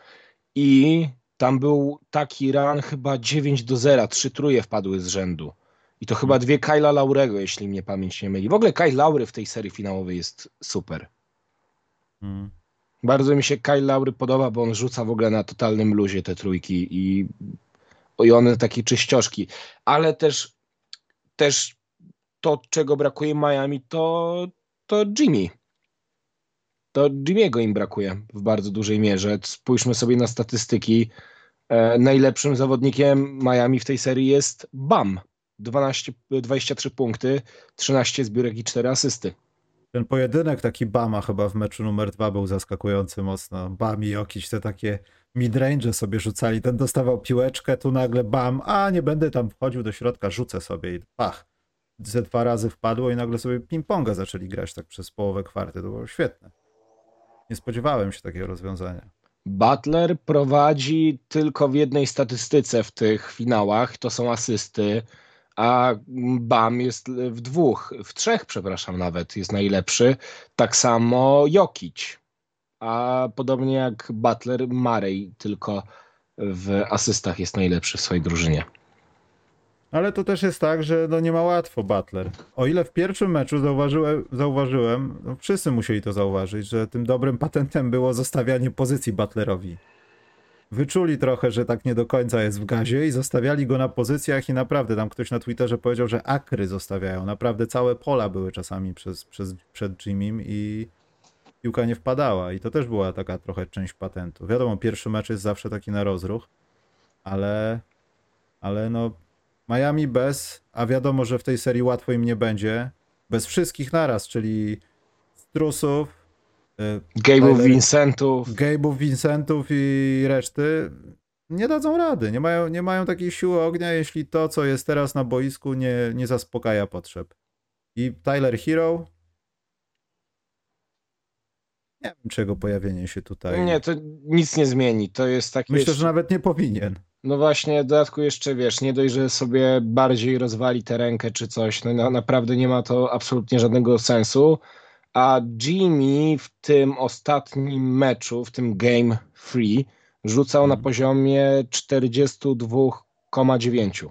i tam był taki run chyba 9 do 0, trzy truje wpadły z rzędu. I to chyba dwie Kyla Laurego, jeśli mnie pamięć nie myli. W ogóle Kyle Laury w tej serii finałowej jest super. Mm. Bardzo mi się Kyle Laury podoba, bo on rzuca w ogóle na totalnym luzie te trójki i, i one takie czyścioszki. Ale też, też to, czego brakuje Miami, to, to Jimmy. To Jimmy'ego im brakuje w bardzo dużej mierze. Spójrzmy sobie na statystyki. E, najlepszym zawodnikiem Miami w tej serii jest Bam. 12, 23 punkty, 13 zbiórek i 4 asysty. Ten pojedynek taki Bama chyba w meczu numer dwa był zaskakujący mocno. Bam i Jokic te takie midrange sobie rzucali. Ten dostawał piłeczkę, tu nagle bam, a nie będę tam wchodził do środka, rzucę sobie i pach. Ze dwa razy wpadło i nagle sobie ping-ponga zaczęli grać tak przez połowę kwarty. To było świetne. Nie spodziewałem się takiego rozwiązania. Butler prowadzi tylko w jednej statystyce w tych finałach, to są asysty, a Bam jest w dwóch, w trzech, przepraszam, nawet jest najlepszy. Tak samo Jokic, a podobnie jak Butler, Murray tylko w asystach jest najlepszy w swojej drużynie. Ale to też jest tak, że no nie ma łatwo Butler. O ile w pierwszym meczu zauważyłem, zauważyłem no wszyscy musieli to zauważyć, że tym dobrym patentem było zostawianie pozycji Butlerowi. Wyczuli trochę, że tak nie do końca jest w gazie i zostawiali go na pozycjach i naprawdę tam ktoś na Twitterze powiedział, że akry zostawiają. Naprawdę całe pola były czasami przez, przez, przed Jimmym i piłka nie wpadała i to też była taka trochę część patentu. Wiadomo, pierwszy mecz jest zawsze taki na rozruch, ale, ale no Miami bez, a wiadomo, że w tej serii łatwo im nie będzie, bez wszystkich naraz, czyli Strusów, Gabe'ów, Tyler- Vincentów, Gabe'ów, Vincentów i reszty nie dadzą rady. Nie mają, nie mają takiej siły ognia, jeśli to, co jest teraz na boisku, nie, nie zaspokaja potrzeb. I Tyler Hero. Nie wiem, czego pojawienie się tutaj. nie, to nic nie zmieni. To jest taki. Myślę, że nawet nie powinien. No właśnie, w dodatku jeszcze wiesz, nie dość, że sobie bardziej rozwali tę rękę czy coś, no na, naprawdę nie ma to absolutnie żadnego sensu. A Jimmy w tym ostatnim meczu, w tym Game Free, rzucał na Mhm. poziomie 42,9.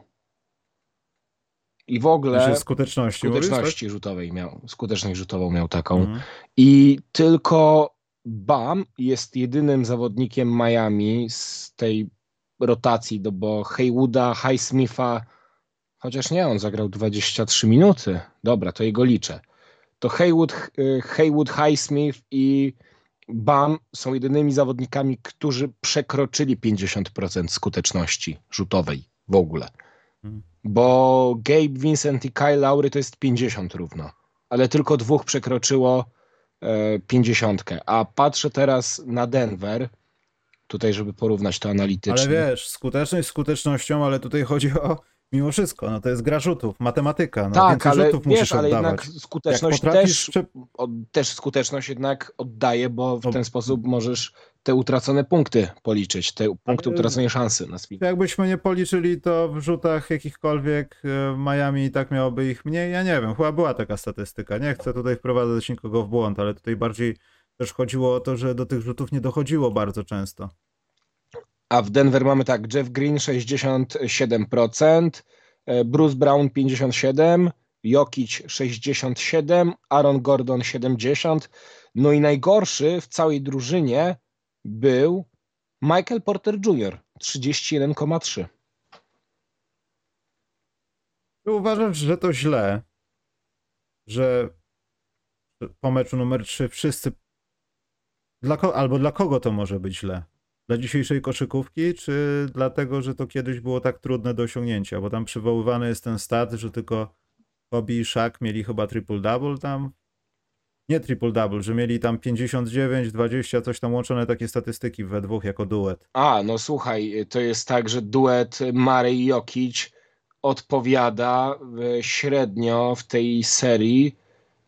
I w ogóle skuteczności. mówisz, skuteczności rzutowej miał, skuteczność rzutową miał tak? taką. Mhm. I tylko Bam jest jedynym zawodnikiem Miami z tej rotacji, do, bo Haywooda, Highsmitha, chociaż nie, on zagrał 23 minuty. Dobra, to jego liczę. To Haywood, y, Haywood Highsmith i Bam są jedynymi zawodnikami, którzy przekroczyli 50% skuteczności rzutowej w ogóle. Mhm. Bo Gabe Vincent i Kyle Lowry to jest 50 równo, ale tylko dwóch przekroczyło e, 50. A patrzę teraz na Denver, tutaj żeby porównać to analitycznie. Ale wiesz, skuteczność skutecznością, ale tutaj chodzi o mimo wszystko, no to jest gra rzutów, matematyka. No, tak, więcej ale rzutów wiesz, musisz ale oddawać. jednak skuteczność też, od, też skuteczność jednak oddaje, bo w No. ten sposób możesz te utracone punkty policzyć, te punkty Ale- utraconej szansy na swój. Jakbyśmy nie policzyli to w rzutach jakichkolwiek e, Miami i tak miałoby ich mniej, ja nie wiem, chyba była taka statystyka. Nie chcę tutaj wprowadzać nikogo w błąd, ale tutaj bardziej też chodziło o to, że do tych rzutów nie dochodziło bardzo często. A w Denver mamy tak, Jeff Green 67%, e, Bruce Brown 57%, Jokic 67%, Aaron Gordon 70%. No i najgorszy w całej drużynie był Michael Porter Jr. 31,3%. Czy uważasz, że to źle, że po meczu numer 3 wszyscy. Dla ko- albo dla kogo to może być źle? Dla dzisiejszej koszykówki, czy dlatego, że to kiedyś było tak trudne do osiągnięcia? Bo tam przywoływany jest ten stat, że tylko Kobe i Shaq mieli chyba triple-double tam. Nie triple-double, że mieli tam 59, 20, coś tam łączone takie statystyki we dwóch jako duet. A, no słuchaj, to jest tak, że duet Murray i Jokic odpowiada e, średnio w tej serii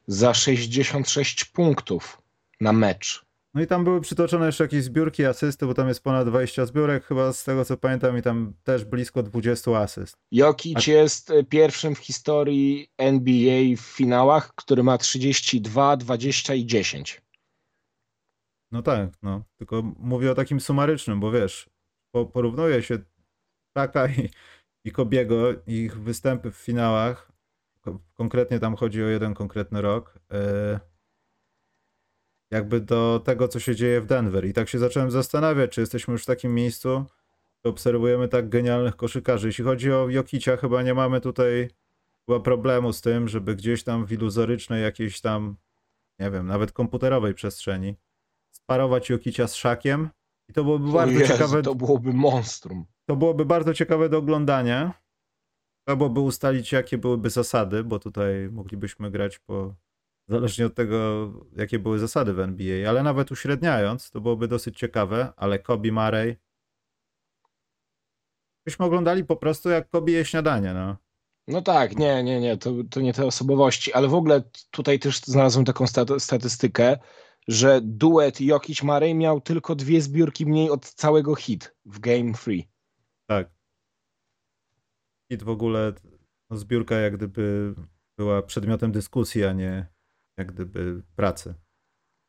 za 66 punktów na mecz. No i tam były przytoczone jeszcze jakieś zbiórki, asysty, bo tam jest ponad 20 zbiórek, chyba z tego co pamiętam, i tam też blisko 20 asyst. Jokic A- jest e, pierwszym w historii NBA w finałach, który ma 32, 20 i 10. No tak, no. Tylko mówię o takim sumarycznym, bo wiesz, po, porównuje się Taka i, i Kobiego, ich występy w finałach, ko- konkretnie tam chodzi o jeden konkretny rok, e, jakby do tego, co się dzieje w Denver. I tak się zacząłem zastanawiać, czy jesteśmy już w takim miejscu, że obserwujemy tak genialnych koszykarzy. Jeśli chodzi o Jokicia, chyba nie mamy tutaj chyba problemu z tym, żeby gdzieś tam w iluzorycznej jakiejś tam, nie wiem, nawet komputerowej przestrzeni sparować Jokicia z Szakiem. I to byłoby bardzo Jezu, ciekawe. To byłoby monstrum. To byłoby bardzo ciekawe do oglądania. Trzeba byłoby ustalić, jakie byłyby zasady, bo tutaj moglibyśmy grać po Zależnie od tego, jakie były zasady w NBA, ale nawet uśredniając, to byłoby dosyć ciekawe, ale Kobe Murray byśmy oglądali po prostu jak Kobe je śniadanie, no. No tak, nie, nie, nie, to, to nie te osobowości, ale w ogóle tutaj też znalazłem taką stat- statystykę, że duet Jokic Murray miał tylko dwie zbiórki mniej od całego hit w Game Free. Tak. I w ogóle no, zbiórka jak gdyby była przedmiotem dyskusji, a nie jak gdyby pracy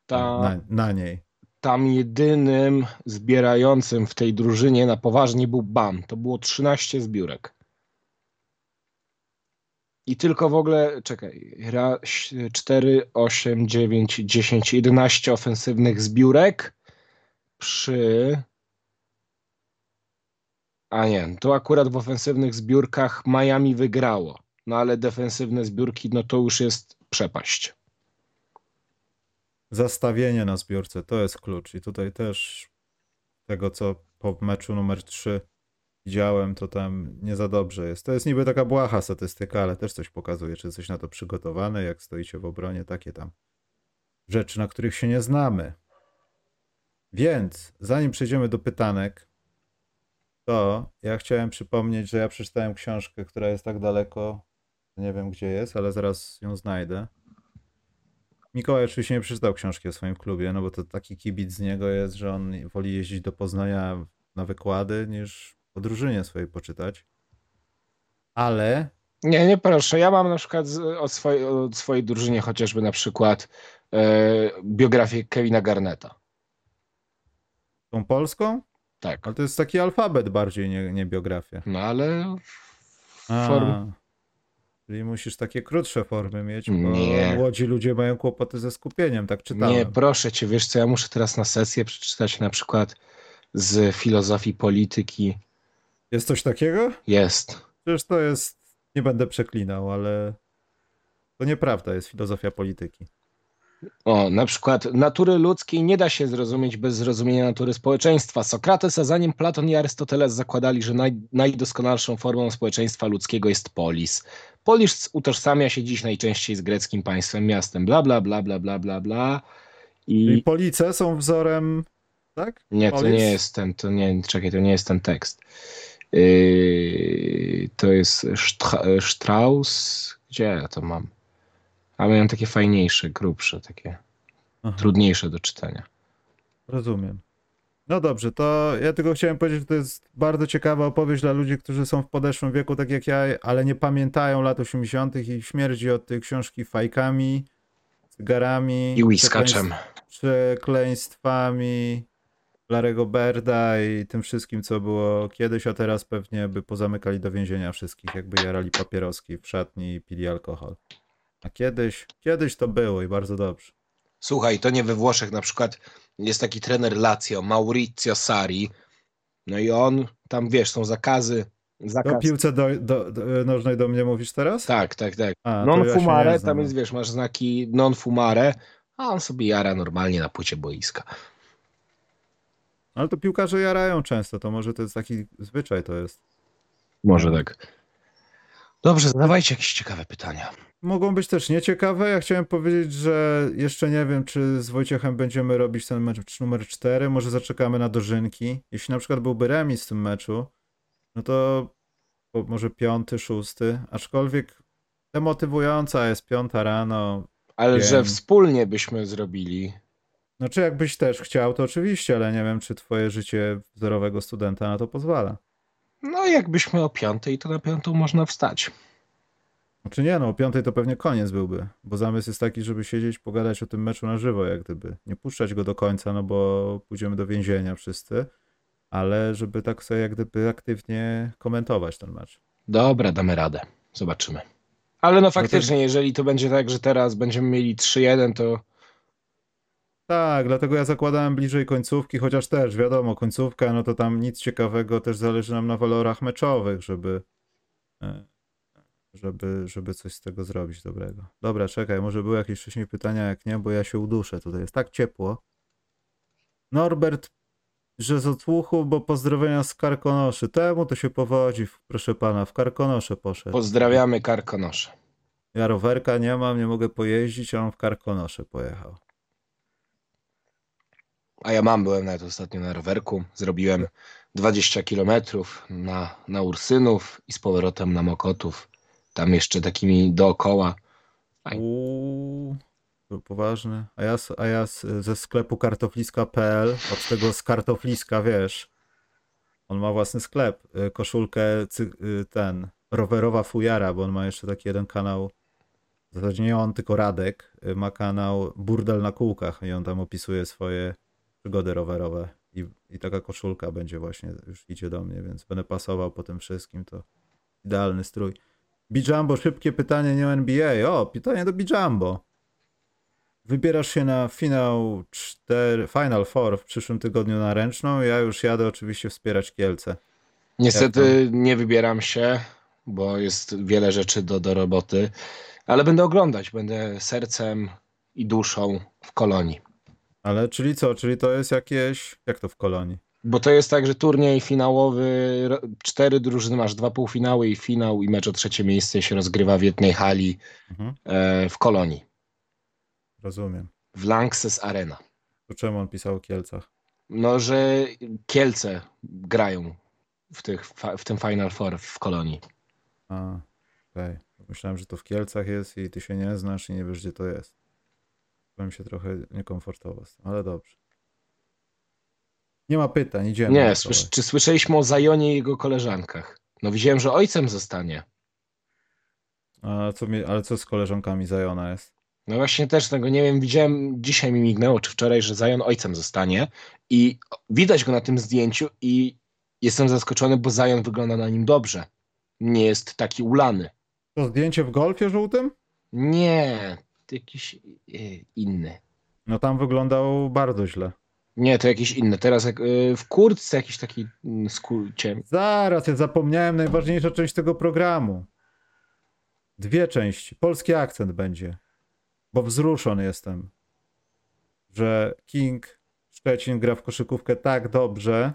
Ta, na, na niej. tam jedynym zbierającym w tej drużynie na poważnie był Bam. To było 13 zbiórek. I tylko w ogóle, czekaj, raz, 4, 8, 9, 10, 11 ofensywnych zbiórek przy... A nie, to akurat w ofensywnych zbiórkach Miami wygrało. No ale defensywne zbiórki, no to już jest przepaść. Zastawienie na zbiórce to jest klucz. I tutaj też tego, co po meczu numer 3 widziałem, to tam nie za dobrze jest. To jest niby taka błaha statystyka, ale też coś pokazuje, czy jesteś na to przygotowany, jak stoicie w obronie, takie tam rzeczy, na których się nie znamy. Więc zanim przejdziemy do pytanek, to ja chciałem przypomnieć, że ja przeczytałem książkę, która jest tak daleko, nie wiem gdzie jest, ale zaraz ją znajdę. Mikołaj oczywiście nie przeczytał książki o swoim klubie, no bo to taki kibic z niego jest, że on woli jeździć do Poznania na wykłady, niż o drużynie swojej poczytać. Ale Nie, nie proszę. Ja mam na przykład o, swojej, o swojej drużynie chociażby na przykład e, biografię Kevina Garneta. tą polską, Tak. ale to jest taki alfabet bardziej, nie, nie biografia. No ale form... Czyli musisz takie krótsze formy mieć, bo Nie. młodzi ludzie mają kłopoty ze skupieniem, tak czytałem. Nie, proszę cię, wiesz co, ja muszę teraz na sesję przeczytać na przykład z filozofii polityki. Jest coś takiego? Jest. Przecież to jest, nie będę przeklinał, ale to nieprawda, jest filozofia polityki. O, na przykład natury ludzkiej nie da się zrozumieć bez zrozumienia natury społeczeństwa. Sokrates, a zanim Platon i Arystoteles zakładali, że naj, najdoskonalszą formą społeczeństwa ludzkiego jest polis. Polis utożsamia się dziś najczęściej z greckim państwem, miastem, bla, bla, bla, bla, bla, bla, bla. I I police są wzorem, tak? nie, to Polis? nie jest ten, to nie, czekaj, to nie jest ten tekst. Yy, to jest Stra- Strauss, gdzie ja to mam? A miałem takie fajniejsze, grubsze, takie Aha. trudniejsze do czytania. Rozumiem. No dobrze, to ja tylko chciałem powiedzieć, że to jest bardzo ciekawa opowieść dla ludzi, którzy są w podeszłym wieku, tak jak ja, ale nie pamiętają lat 80. i śmierdzi od tej książki fajkami, cygarami, I whiskaczem. przekleństwami Larego Berda i tym wszystkim, co było kiedyś, a teraz pewnie by pozamykali do więzienia wszystkich, jakby jarali papieroski w szatni i pili alkohol. A kiedyś, kiedyś to było i bardzo dobrze. Słuchaj, to nie we Włoszech na przykład jest taki trener Lazio, Maurizio Sari. No i on, tam wiesz, są zakazy. Zakaz. piłce do, do, do, nożnej do mnie mówisz teraz? Tak, tak, tak. A, Non ja fumare, znam. tam jest, wiesz, masz znaki non fumare, a on sobie jara normalnie na płycie boiska. Ale to piłkarze jarają często, to może to jest taki zwyczaj to jest. Może tak. Dobrze, zadawajcie jakieś ciekawe pytania. Mogą być też nieciekawe. Ja chciałem powiedzieć, że jeszcze nie wiem, czy z Wojciechem będziemy robić ten mecz numer 4. Może zaczekamy na dożynki. Jeśli na przykład byłby remis w tym meczu, no to może piąty, szósty. Aczkolwiek demotywująca jest piąta rano. Ale Wiem. że wspólnie byśmy zrobili. Znaczy, jakbyś też chciał, to oczywiście, ale nie wiem, czy twoje życie wzorowego studenta na to pozwala. No, jakbyśmy o piątej, to na piątą można wstać. Znaczy nie, no o piątej to pewnie koniec byłby, bo zamysł jest taki, żeby siedzieć, pogadać o tym meczu na żywo, jak gdyby. Nie puszczać go do końca, no bo pójdziemy do więzienia wszyscy, ale żeby tak sobie jak gdyby aktywnie komentować ten mecz. Dobra, damy radę. Zobaczymy. Ale no faktycznie, jeżeli to będzie tak, że teraz będziemy mieli 3-1, to Tak, dlatego ja zakładałem bliżej końcówki, chociaż też wiadomo, końcówka, no to tam nic ciekawego, też zależy nam na walorach meczowych, żeby, e, żeby, żeby coś z tego zrobić dobrego. Dobra, czekaj, może były jakieś wcześniej pytania, jak nie, bo ja się uduszę, tutaj jest tak ciepło. Norbert, że z odsłuchu, bo pozdrowienia z Karkonoszy. Temu to się powodzi, proszę pana, w Karkonosze poszedł. pozdrawiamy Karkonosze. Ja rowerka nie mam, nie mogę pojeździć, a on w karkonosze pojechał. A ja mam, byłem nawet ostatnio na rowerku. Zrobiłem 20 kilometrów na, na Ursynów i z powrotem na Mokotów. Tam jeszcze takimi dookoła. Uuu, to poważny. A ja, a ja ze sklepu kartofliska.pl, od tego z kartofliska, wiesz, on ma własny sklep, y, koszulkę, y, ten, rowerowa fujara, bo on ma jeszcze taki jeden kanał, w zasadzie nie on, tylko Radek, y, ma kanał Burdel na kółkach i on tam opisuje swoje przygody rowerowe i, i taka koszulka będzie właśnie, już idzie do mnie, więc będę pasował po tym wszystkim, to idealny strój. Bijambo, szybkie pytanie, nie o NBA. O, pytanie do Bijambo. Wybierasz się na finał 4, Final Four w przyszłym tygodniu na ręczną. Ja już jadę oczywiście wspierać Kielce. Niestety nie wybieram się, bo jest wiele rzeczy do, do roboty, ale będę oglądać. Będę sercem i duszą w kolonii. Ale czyli co? Czyli to jest jakieś. Jak to w kolonii? Bo to jest tak, że turniej finałowy, cztery drużyny, masz dwa półfinały i finał i mecz o trzecie miejsce się rozgrywa w jednej hali Mhm, e, w kolonii, rozumiem. w Lanxess Arena. To czemu on pisał o Kielcach? No, że Kielce grają w, tych, w tym Final Four w kolonii. A, okej. Myślałem, że to w Kielcach jest i ty się nie znasz i nie wiesz, gdzie to jest. Byłem się trochę niekomfortowo z tym, ale dobrze. Nie ma pytań, idziemy. Nie, słysz, czy słyszeliśmy o Zajonie i jego koleżankach? No widziałem, że ojcem zostanie. A co mi, ale co z koleżankami Zajona jest? No właśnie też tego nie wiem, widziałem, dzisiaj mi mignęło, czy wczoraj, że Zajon ojcem zostanie i widać go na tym zdjęciu i jestem zaskoczony, bo Zajon wygląda na nim dobrze. Nie jest taki ulany. To zdjęcie w golfie żółtym? Nie, jakiś e, inny. No tam wyglądał bardzo źle. Nie, to jakiś inny. Teraz jak, e, w kurtce jakiś taki mm, skórcie. Zaraz, ja zapomniałem najważniejsza część tego programu. Dwie części. Polski akcent będzie. Bo wzruszony jestem, że King Szczecin gra w koszykówkę tak dobrze,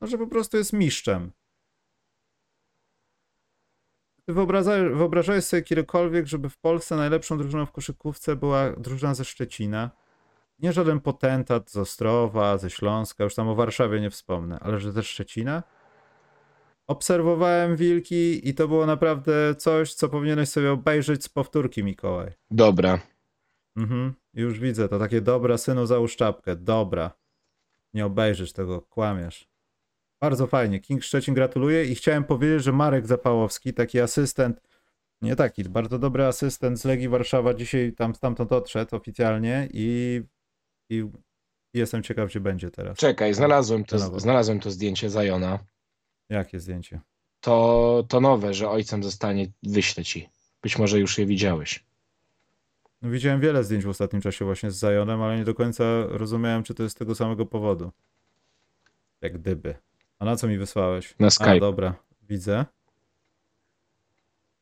no, że po prostu jest mistrzem. Ty wyobrażałeś, wyobrażałeś sobie kiedykolwiek, żeby w Polsce najlepszą drużyną w koszykówce była drużyna ze Szczecina? Nie żaden potentat z Ostrowa, ze Śląska, już tam o Warszawie nie wspomnę, ale że ze Szczecina? Obserwowałem Wilki i to było naprawdę coś, co powinieneś sobie obejrzeć z powtórki, Mikołaj. Dobra. Mhm, już widzę, to takie dobra, synu załóż czapkę, dobra. Nie obejrzysz tego, kłamiesz. Bardzo fajnie, King Szczecin gratuluję i chciałem powiedzieć, że Marek Zapałowski, taki asystent, nie taki, bardzo dobry asystent z Legii Warszawa dzisiaj tam stamtąd odszedł oficjalnie i, i jestem ciekaw, gdzie będzie teraz. Czekaj, znalazłem to, znalazłem to zdjęcie Zajona. Jakie zdjęcie? To, to nowe, że ojcem zostanie, wyślę ci. Być może już je widziałeś. No, widziałem wiele zdjęć w ostatnim czasie właśnie z Zajonem, ale nie do końca rozumiałem, czy to jest z tego samego powodu. Jak gdyby. A na co mi wysłałeś? Na A, Skype. dobra, widzę.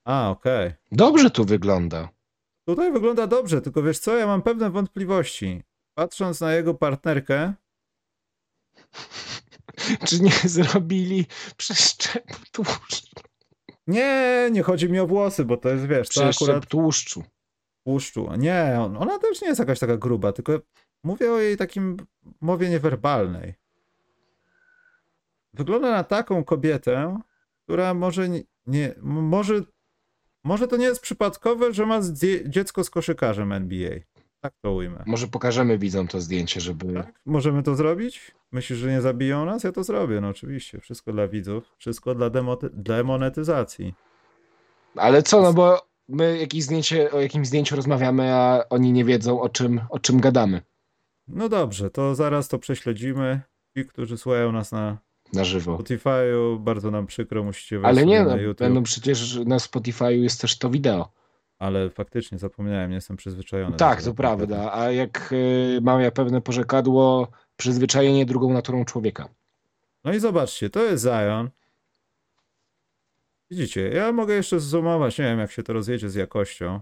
A, okej. Dobrze tu wygląda. Tutaj wygląda dobrze, tylko wiesz co, ja mam pewne wątpliwości. Patrząc na jego partnerkę, Czy nie zrobili przeszczepu tłuszczu? nie, nie chodzi mi o włosy, bo to jest, wiesz, to akurat tłuszczu. tłuszczu. Nie, on, ona też nie jest jakaś taka gruba, tylko mówię o jej takim mowie niewerbalnej. Wygląda na taką kobietę, która może nie, może, może to nie jest przypadkowe, że ma zdzie- dziecko z koszykarzem NBA. Tak to ujmę. Może pokażemy widzom to zdjęcie, żeby... Tak? Możemy to zrobić? Myślisz, że nie zabiją nas? Ja to zrobię, no oczywiście. Wszystko dla widzów, wszystko dla demonetyzacji. Ale co, no bo my jakieś zdjęcie, o jakimś zdjęciu rozmawiamy, a oni nie wiedzą o czym, o czym gadamy No dobrze, to zaraz to prześledzimy. Ci, którzy słuchają nas na na żywo. Spotify'u, bardzo nam przykro, musicie wejść Ale nie, sobie no, na YouTube. będą przecież na Spotify'u jest też to wideo. Ale faktycznie zapomniałem, nie jestem przyzwyczajony. Tak, to prawda. A jak y, mam ja pewne porzekadło, przyzwyczajenie drugą naturą człowieka. No i zobaczcie, to jest Zion. Widzicie, ja mogę jeszcze zoomować, nie wiem jak się to rozjedzie z jakością.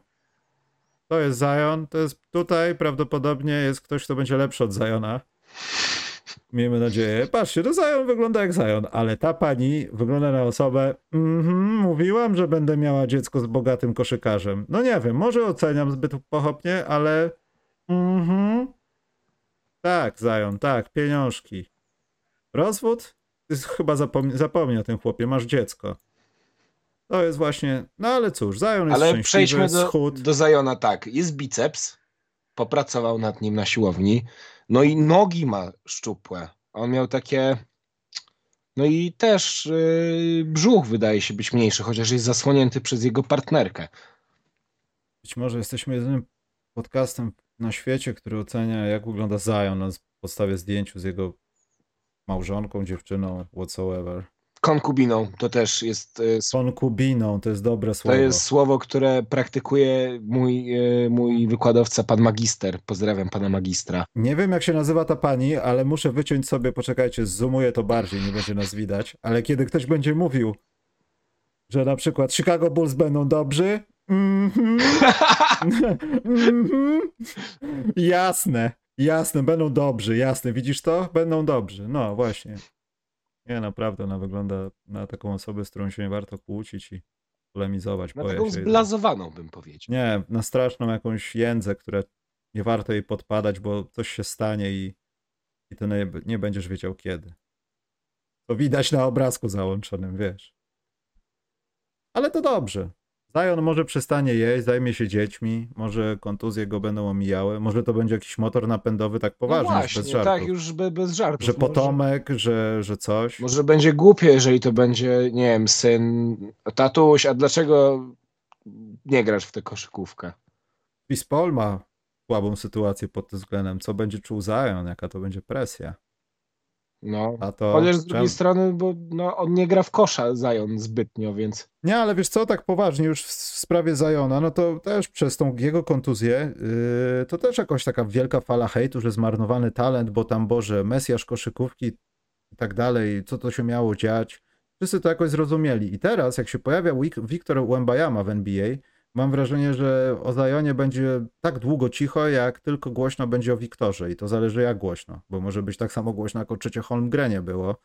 To jest Zion, to jest tutaj prawdopodobnie jest ktoś, kto będzie lepszy od Ziona. Miejmy nadzieję. Patrzcie, to Zion wygląda jak Zion, ale ta pani wygląda na osobę. Mhm, mówiłam, że będę miała dziecko z bogatym koszykarzem. No nie wiem, może oceniam zbyt pochopnie, ale. Mhm. Tak, Zion, tak, pieniążki. Rozwód? Ty chyba zapomnij, zapomnij o tym chłopie, masz dziecko. To jest właśnie. No ale cóż, Zion jest Ale przejdźmy do, schód. do Zajona tak. Jest biceps, popracował nad nim na siłowni, no i nogi ma szczupłe. On miał takie... No i też yy, brzuch wydaje się być mniejszy, chociaż jest zasłonięty przez jego partnerkę. Być może jesteśmy jedynym podcastem na świecie, który ocenia, jak wygląda Zion na podstawie zdjęciu z jego małżonką, dziewczyną, whatsoever. Konkubiną to też jest, s- Konkubiną, to jest dobre to słowo. jest słowo, które praktykuje mój, yy, mój wykładowca, pan magister. Pozdrawiam pana magistra. Nie wiem, jak się nazywa ta pani, ale muszę wyciąć sobie, poczekajcie, zoomuję to bardziej, nie będzie nas widać, ale kiedy ktoś będzie mówił, że na przykład Chicago Bulls będą dobrzy, mhm, mhm, jasne, jasne, będą dobrzy, jasne, widzisz to? Będą dobrzy, no właśnie. Nie, naprawdę, ona wygląda na taką osobę, z którą się nie warto kłócić i polemizować. Na taką zblazowaną bym powiedział. Nie, na straszną jakąś jędzę, które nie warto jej podpadać, bo coś się stanie i, i ty nie, nie będziesz wiedział kiedy. To widać na obrazku załączonym, wiesz. Ale to dobrze. Zion może przestanie jeść, zajmie się dziećmi, może kontuzje go będą omijały, może to będzie jakiś motor napędowy tak poważny, no właśnie, bez żartów. tak, już be, bez żartów. Że Może- potomek, że, że coś. Może będzie głupie, jeżeli to będzie, nie wiem, syn, tatuś, a dlaczego nie grasz w tę koszykówkę? Paul ma słabą sytuację pod tym względem. Co będzie czuł Zion, jaka to będzie presja. No. A to... Chociaż z drugiej czem- strony, bo no, on nie gra w kosza Zion zbytnio, więc Nie, ale wiesz co, tak poważnie już w sprawie Zajona, no to też przez tą jego kontuzję, yy, to też jakoś taka wielka fala hejtu, że zmarnowany talent, bo tam, Boże, mesjasz koszykówki i tak dalej, co to się miało dziać. Wszyscy to jakoś zrozumieli. I teraz, jak się pojawia Wik- Wiktor Wembanyama w NBA, mam wrażenie, że o Zajonie będzie tak długo cicho, jak tylko głośno będzie o Wiktorze. I to zależy jak głośno, bo może być tak samo głośno, jak o trzecie Holmgrenie było,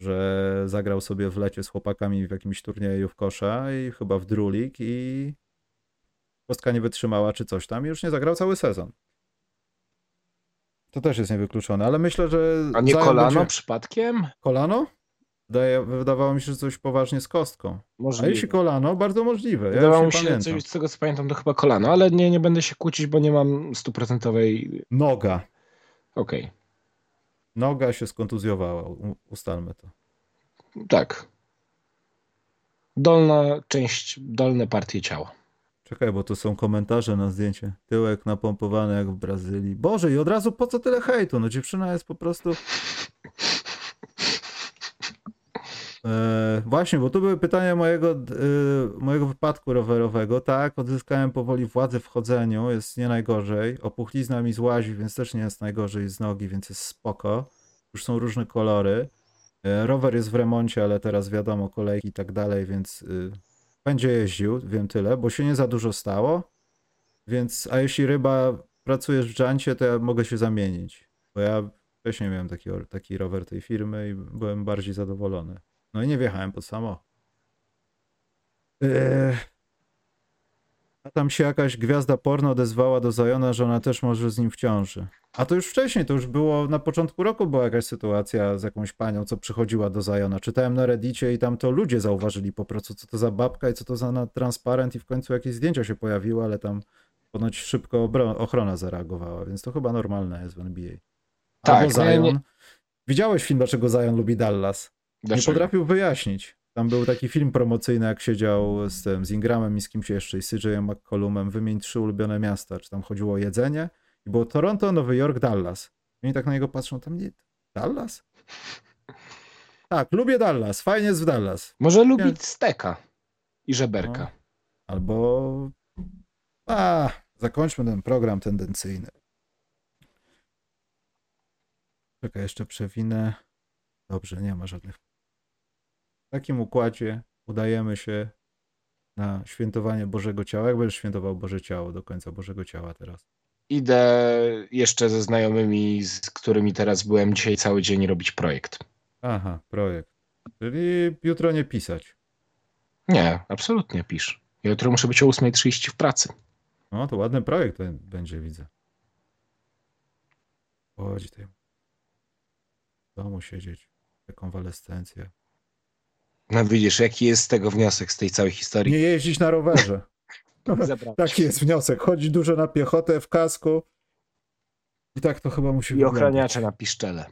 że zagrał sobie w lecie z chłopakami w jakimś turnieju w kosza i chyba w drulik i kostka nie wytrzymała czy coś tam i już nie zagrał cały sezon. To też jest niewykluczone, ale myślę, że a nie Zion kolano będzie... przypadkiem? Kolano? Wydaje, wydawało mi się, że coś poważnie z kostką. A Możliwe. jeśli kolano, bardzo możliwe. Ja Wydawało mi się, pamiętam. coś, z tego co pamiętam, to chyba kolano, ale nie, nie będę się kłócić, bo nie mam stuprocentowej... Noga. Okej, Noga się skontuzjowała. Ustalmy to. tak. Dolna część, dolne partie ciała. Czekaj, bo to są komentarze na zdjęcie. Tyłek napompowany jak w Brazylii. Boże, i od razu po co tyle hejtu? No dziewczyna jest po prostu... E, właśnie, bo tu były pytania mojego, e, mojego wypadku rowerowego. Tak, odzyskałem powoli władzę w chodzeniu, jest nie najgorzej. Opuchlizna mi złazi, więc też nie jest najgorzej z nogi, więc jest spoko. Już są różne kolory. E, rower jest w remoncie, ale teraz wiadomo, kolejki i tak dalej, więc y, będzie jeździł, wiem tyle, bo się nie za dużo stało. Więc, a jeśli ryba pracujesz w dżancie, to ja mogę się zamienić. Bo ja wcześniej miałem taki, taki rower tej firmy i byłem bardziej zadowolony. No i nie wjechałem pod samo. Eee, a tam się jakaś gwiazda porno odezwała do Zajona, że ona też może z nim w ciąży. A to już wcześniej, to już było, na początku roku była jakaś sytuacja z jakąś panią, co przychodziła do Zajona. Czytałem na Reddicie i tam to ludzie zauważyli po prostu, co to za babka i co to za na transparent i w końcu jakieś zdjęcia się pojawiły, ale tam ponoć szybko ochrona zareagowała, więc to chyba normalne jest w NBA. Tak, Albo nie- Zion. nie- Widziałeś film, dlaczego Zion lubi Dallas? Nie Dlaczego? potrafił wyjaśnić. Tam był taki film promocyjny, jak siedział z tym, z Ingramem i z kimś jeszcze, i z CJ'em McCollumem, wymień trzy ulubione miasta, czy tam chodziło o jedzenie i było Toronto, Nowy Jork, Dallas. I oni tak na niego patrzą, tam nie, Dallas? Tak, lubię Dallas, fajnie jest w Dallas. Może Nie. steka i żeberka. No. Albo, a, zakończmy ten program tendencyjny. Czekaj, jeszcze przewinę. Dobrze, nie ma żadnych. W takim układzie udajemy się na świętowanie Bożego Ciała. Jak będziesz świętował Boże Ciało do końca Bożego Ciała teraz? Idę jeszcze ze znajomymi, z którymi teraz byłem dzisiaj cały dzień robić projekt. Aha, projekt. Czyli jutro nie pisać. Nie, absolutnie pisz. Jutro muszę być o 8.30 w pracy. No, to ładny projekt będzie, widzę. Chodzi tutaj. W domu siedzieć. Rekonwalescencja. No widzisz, jaki jest z tego wniosek, z tej całej historii. Nie jeździć na rowerze. Taki jest wniosek. Chodzić dużo na piechotę w kasku. I tak to chyba musi I wyglądać. ochraniacze na piszczele.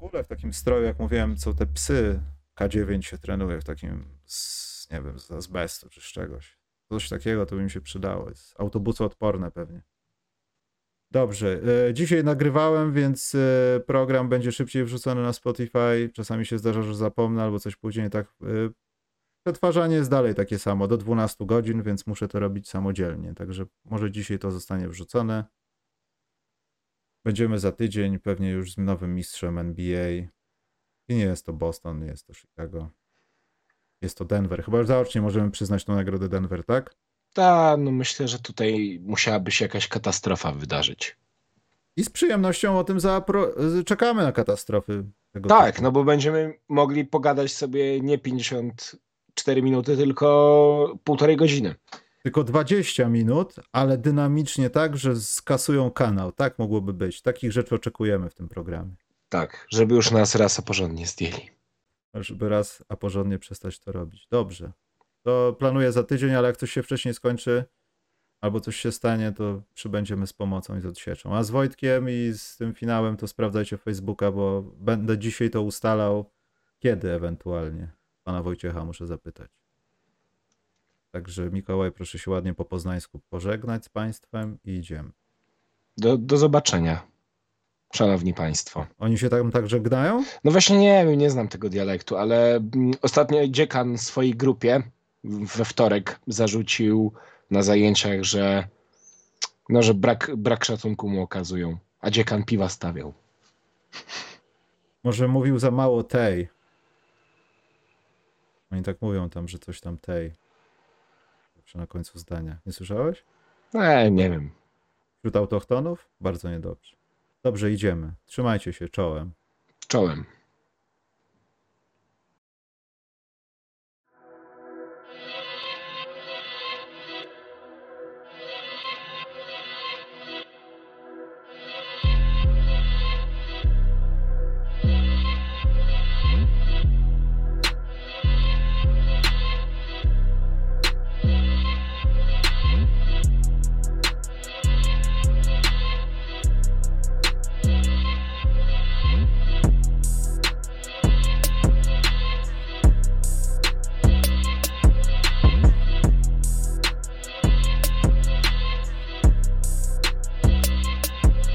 W ogóle w takim stroju, jak mówiłem, są te psy. K9 się trenuje w takim, z, nie wiem, z azbestu czy z czegoś. Coś takiego to by mi się przydało. Jest autobusoodporne pewnie. Dobrze. e, Dzisiaj nagrywałem, więc e, program będzie szybciej wrzucony na Spotify. Czasami się zdarza, że zapomnę albo coś później tak. e, Przetwarzanie jest dalej takie samo, do 12 godzin, więc muszę to robić samodzielnie. Także może dzisiaj to zostanie wrzucone. Będziemy za tydzień pewnie już z nowym mistrzem NBA. I nie jest to Boston, nie jest to Chicago. Jest to Denver. Chyba zaocznie możemy przyznać tą nagrodę Denver, tak? Ta, no myślę, że tutaj musiałaby się jakaś katastrofa wydarzyć. I z przyjemnością o tym zapro- czekamy na katastrofy. Tego Tak, typu. no bo będziemy mogli pogadać sobie nie 54 minuty, tylko półtorej godziny. Tylko 20 minut, ale dynamicznie tak, że skasują kanał. Tak mogłoby być. Takich rzeczy oczekujemy w tym programie. Tak, żeby już nas raz a porządnie zdjęli. Żeby raz, a porządnie przestać to robić. Dobrze. To planuję za tydzień, ale jak coś się wcześniej skończy, albo coś się stanie, to przybędziemy z pomocą i z odsieczą. A z Wojtkiem i z tym finałem to sprawdzajcie Facebooka, bo będę dzisiaj to ustalał. Kiedy ewentualnie? Pana Wojciecha muszę zapytać. Także Mikołaj, proszę się ładnie po poznańsku pożegnać z Państwem i idziemy. Do, do zobaczenia, szanowni państwo. Oni się tam tak żegnają? No właśnie nie wiem, nie znam tego dialektu, ale mm, ostatnio dziekan swojej grupie we wtorek zarzucił na zajęciach, że no, że brak, brak szacunku mu okazują, a dziekan piwa stawiał. Może mówił za mało tej. Oni tak mówią tam, że coś tam tej. Zawsze na końcu zdania. Nie słyszałeś? E, nie wiem. Wśród autochtonów? Bardzo niedobrze. Dobrze, idziemy. Trzymajcie się czołem. Czołem.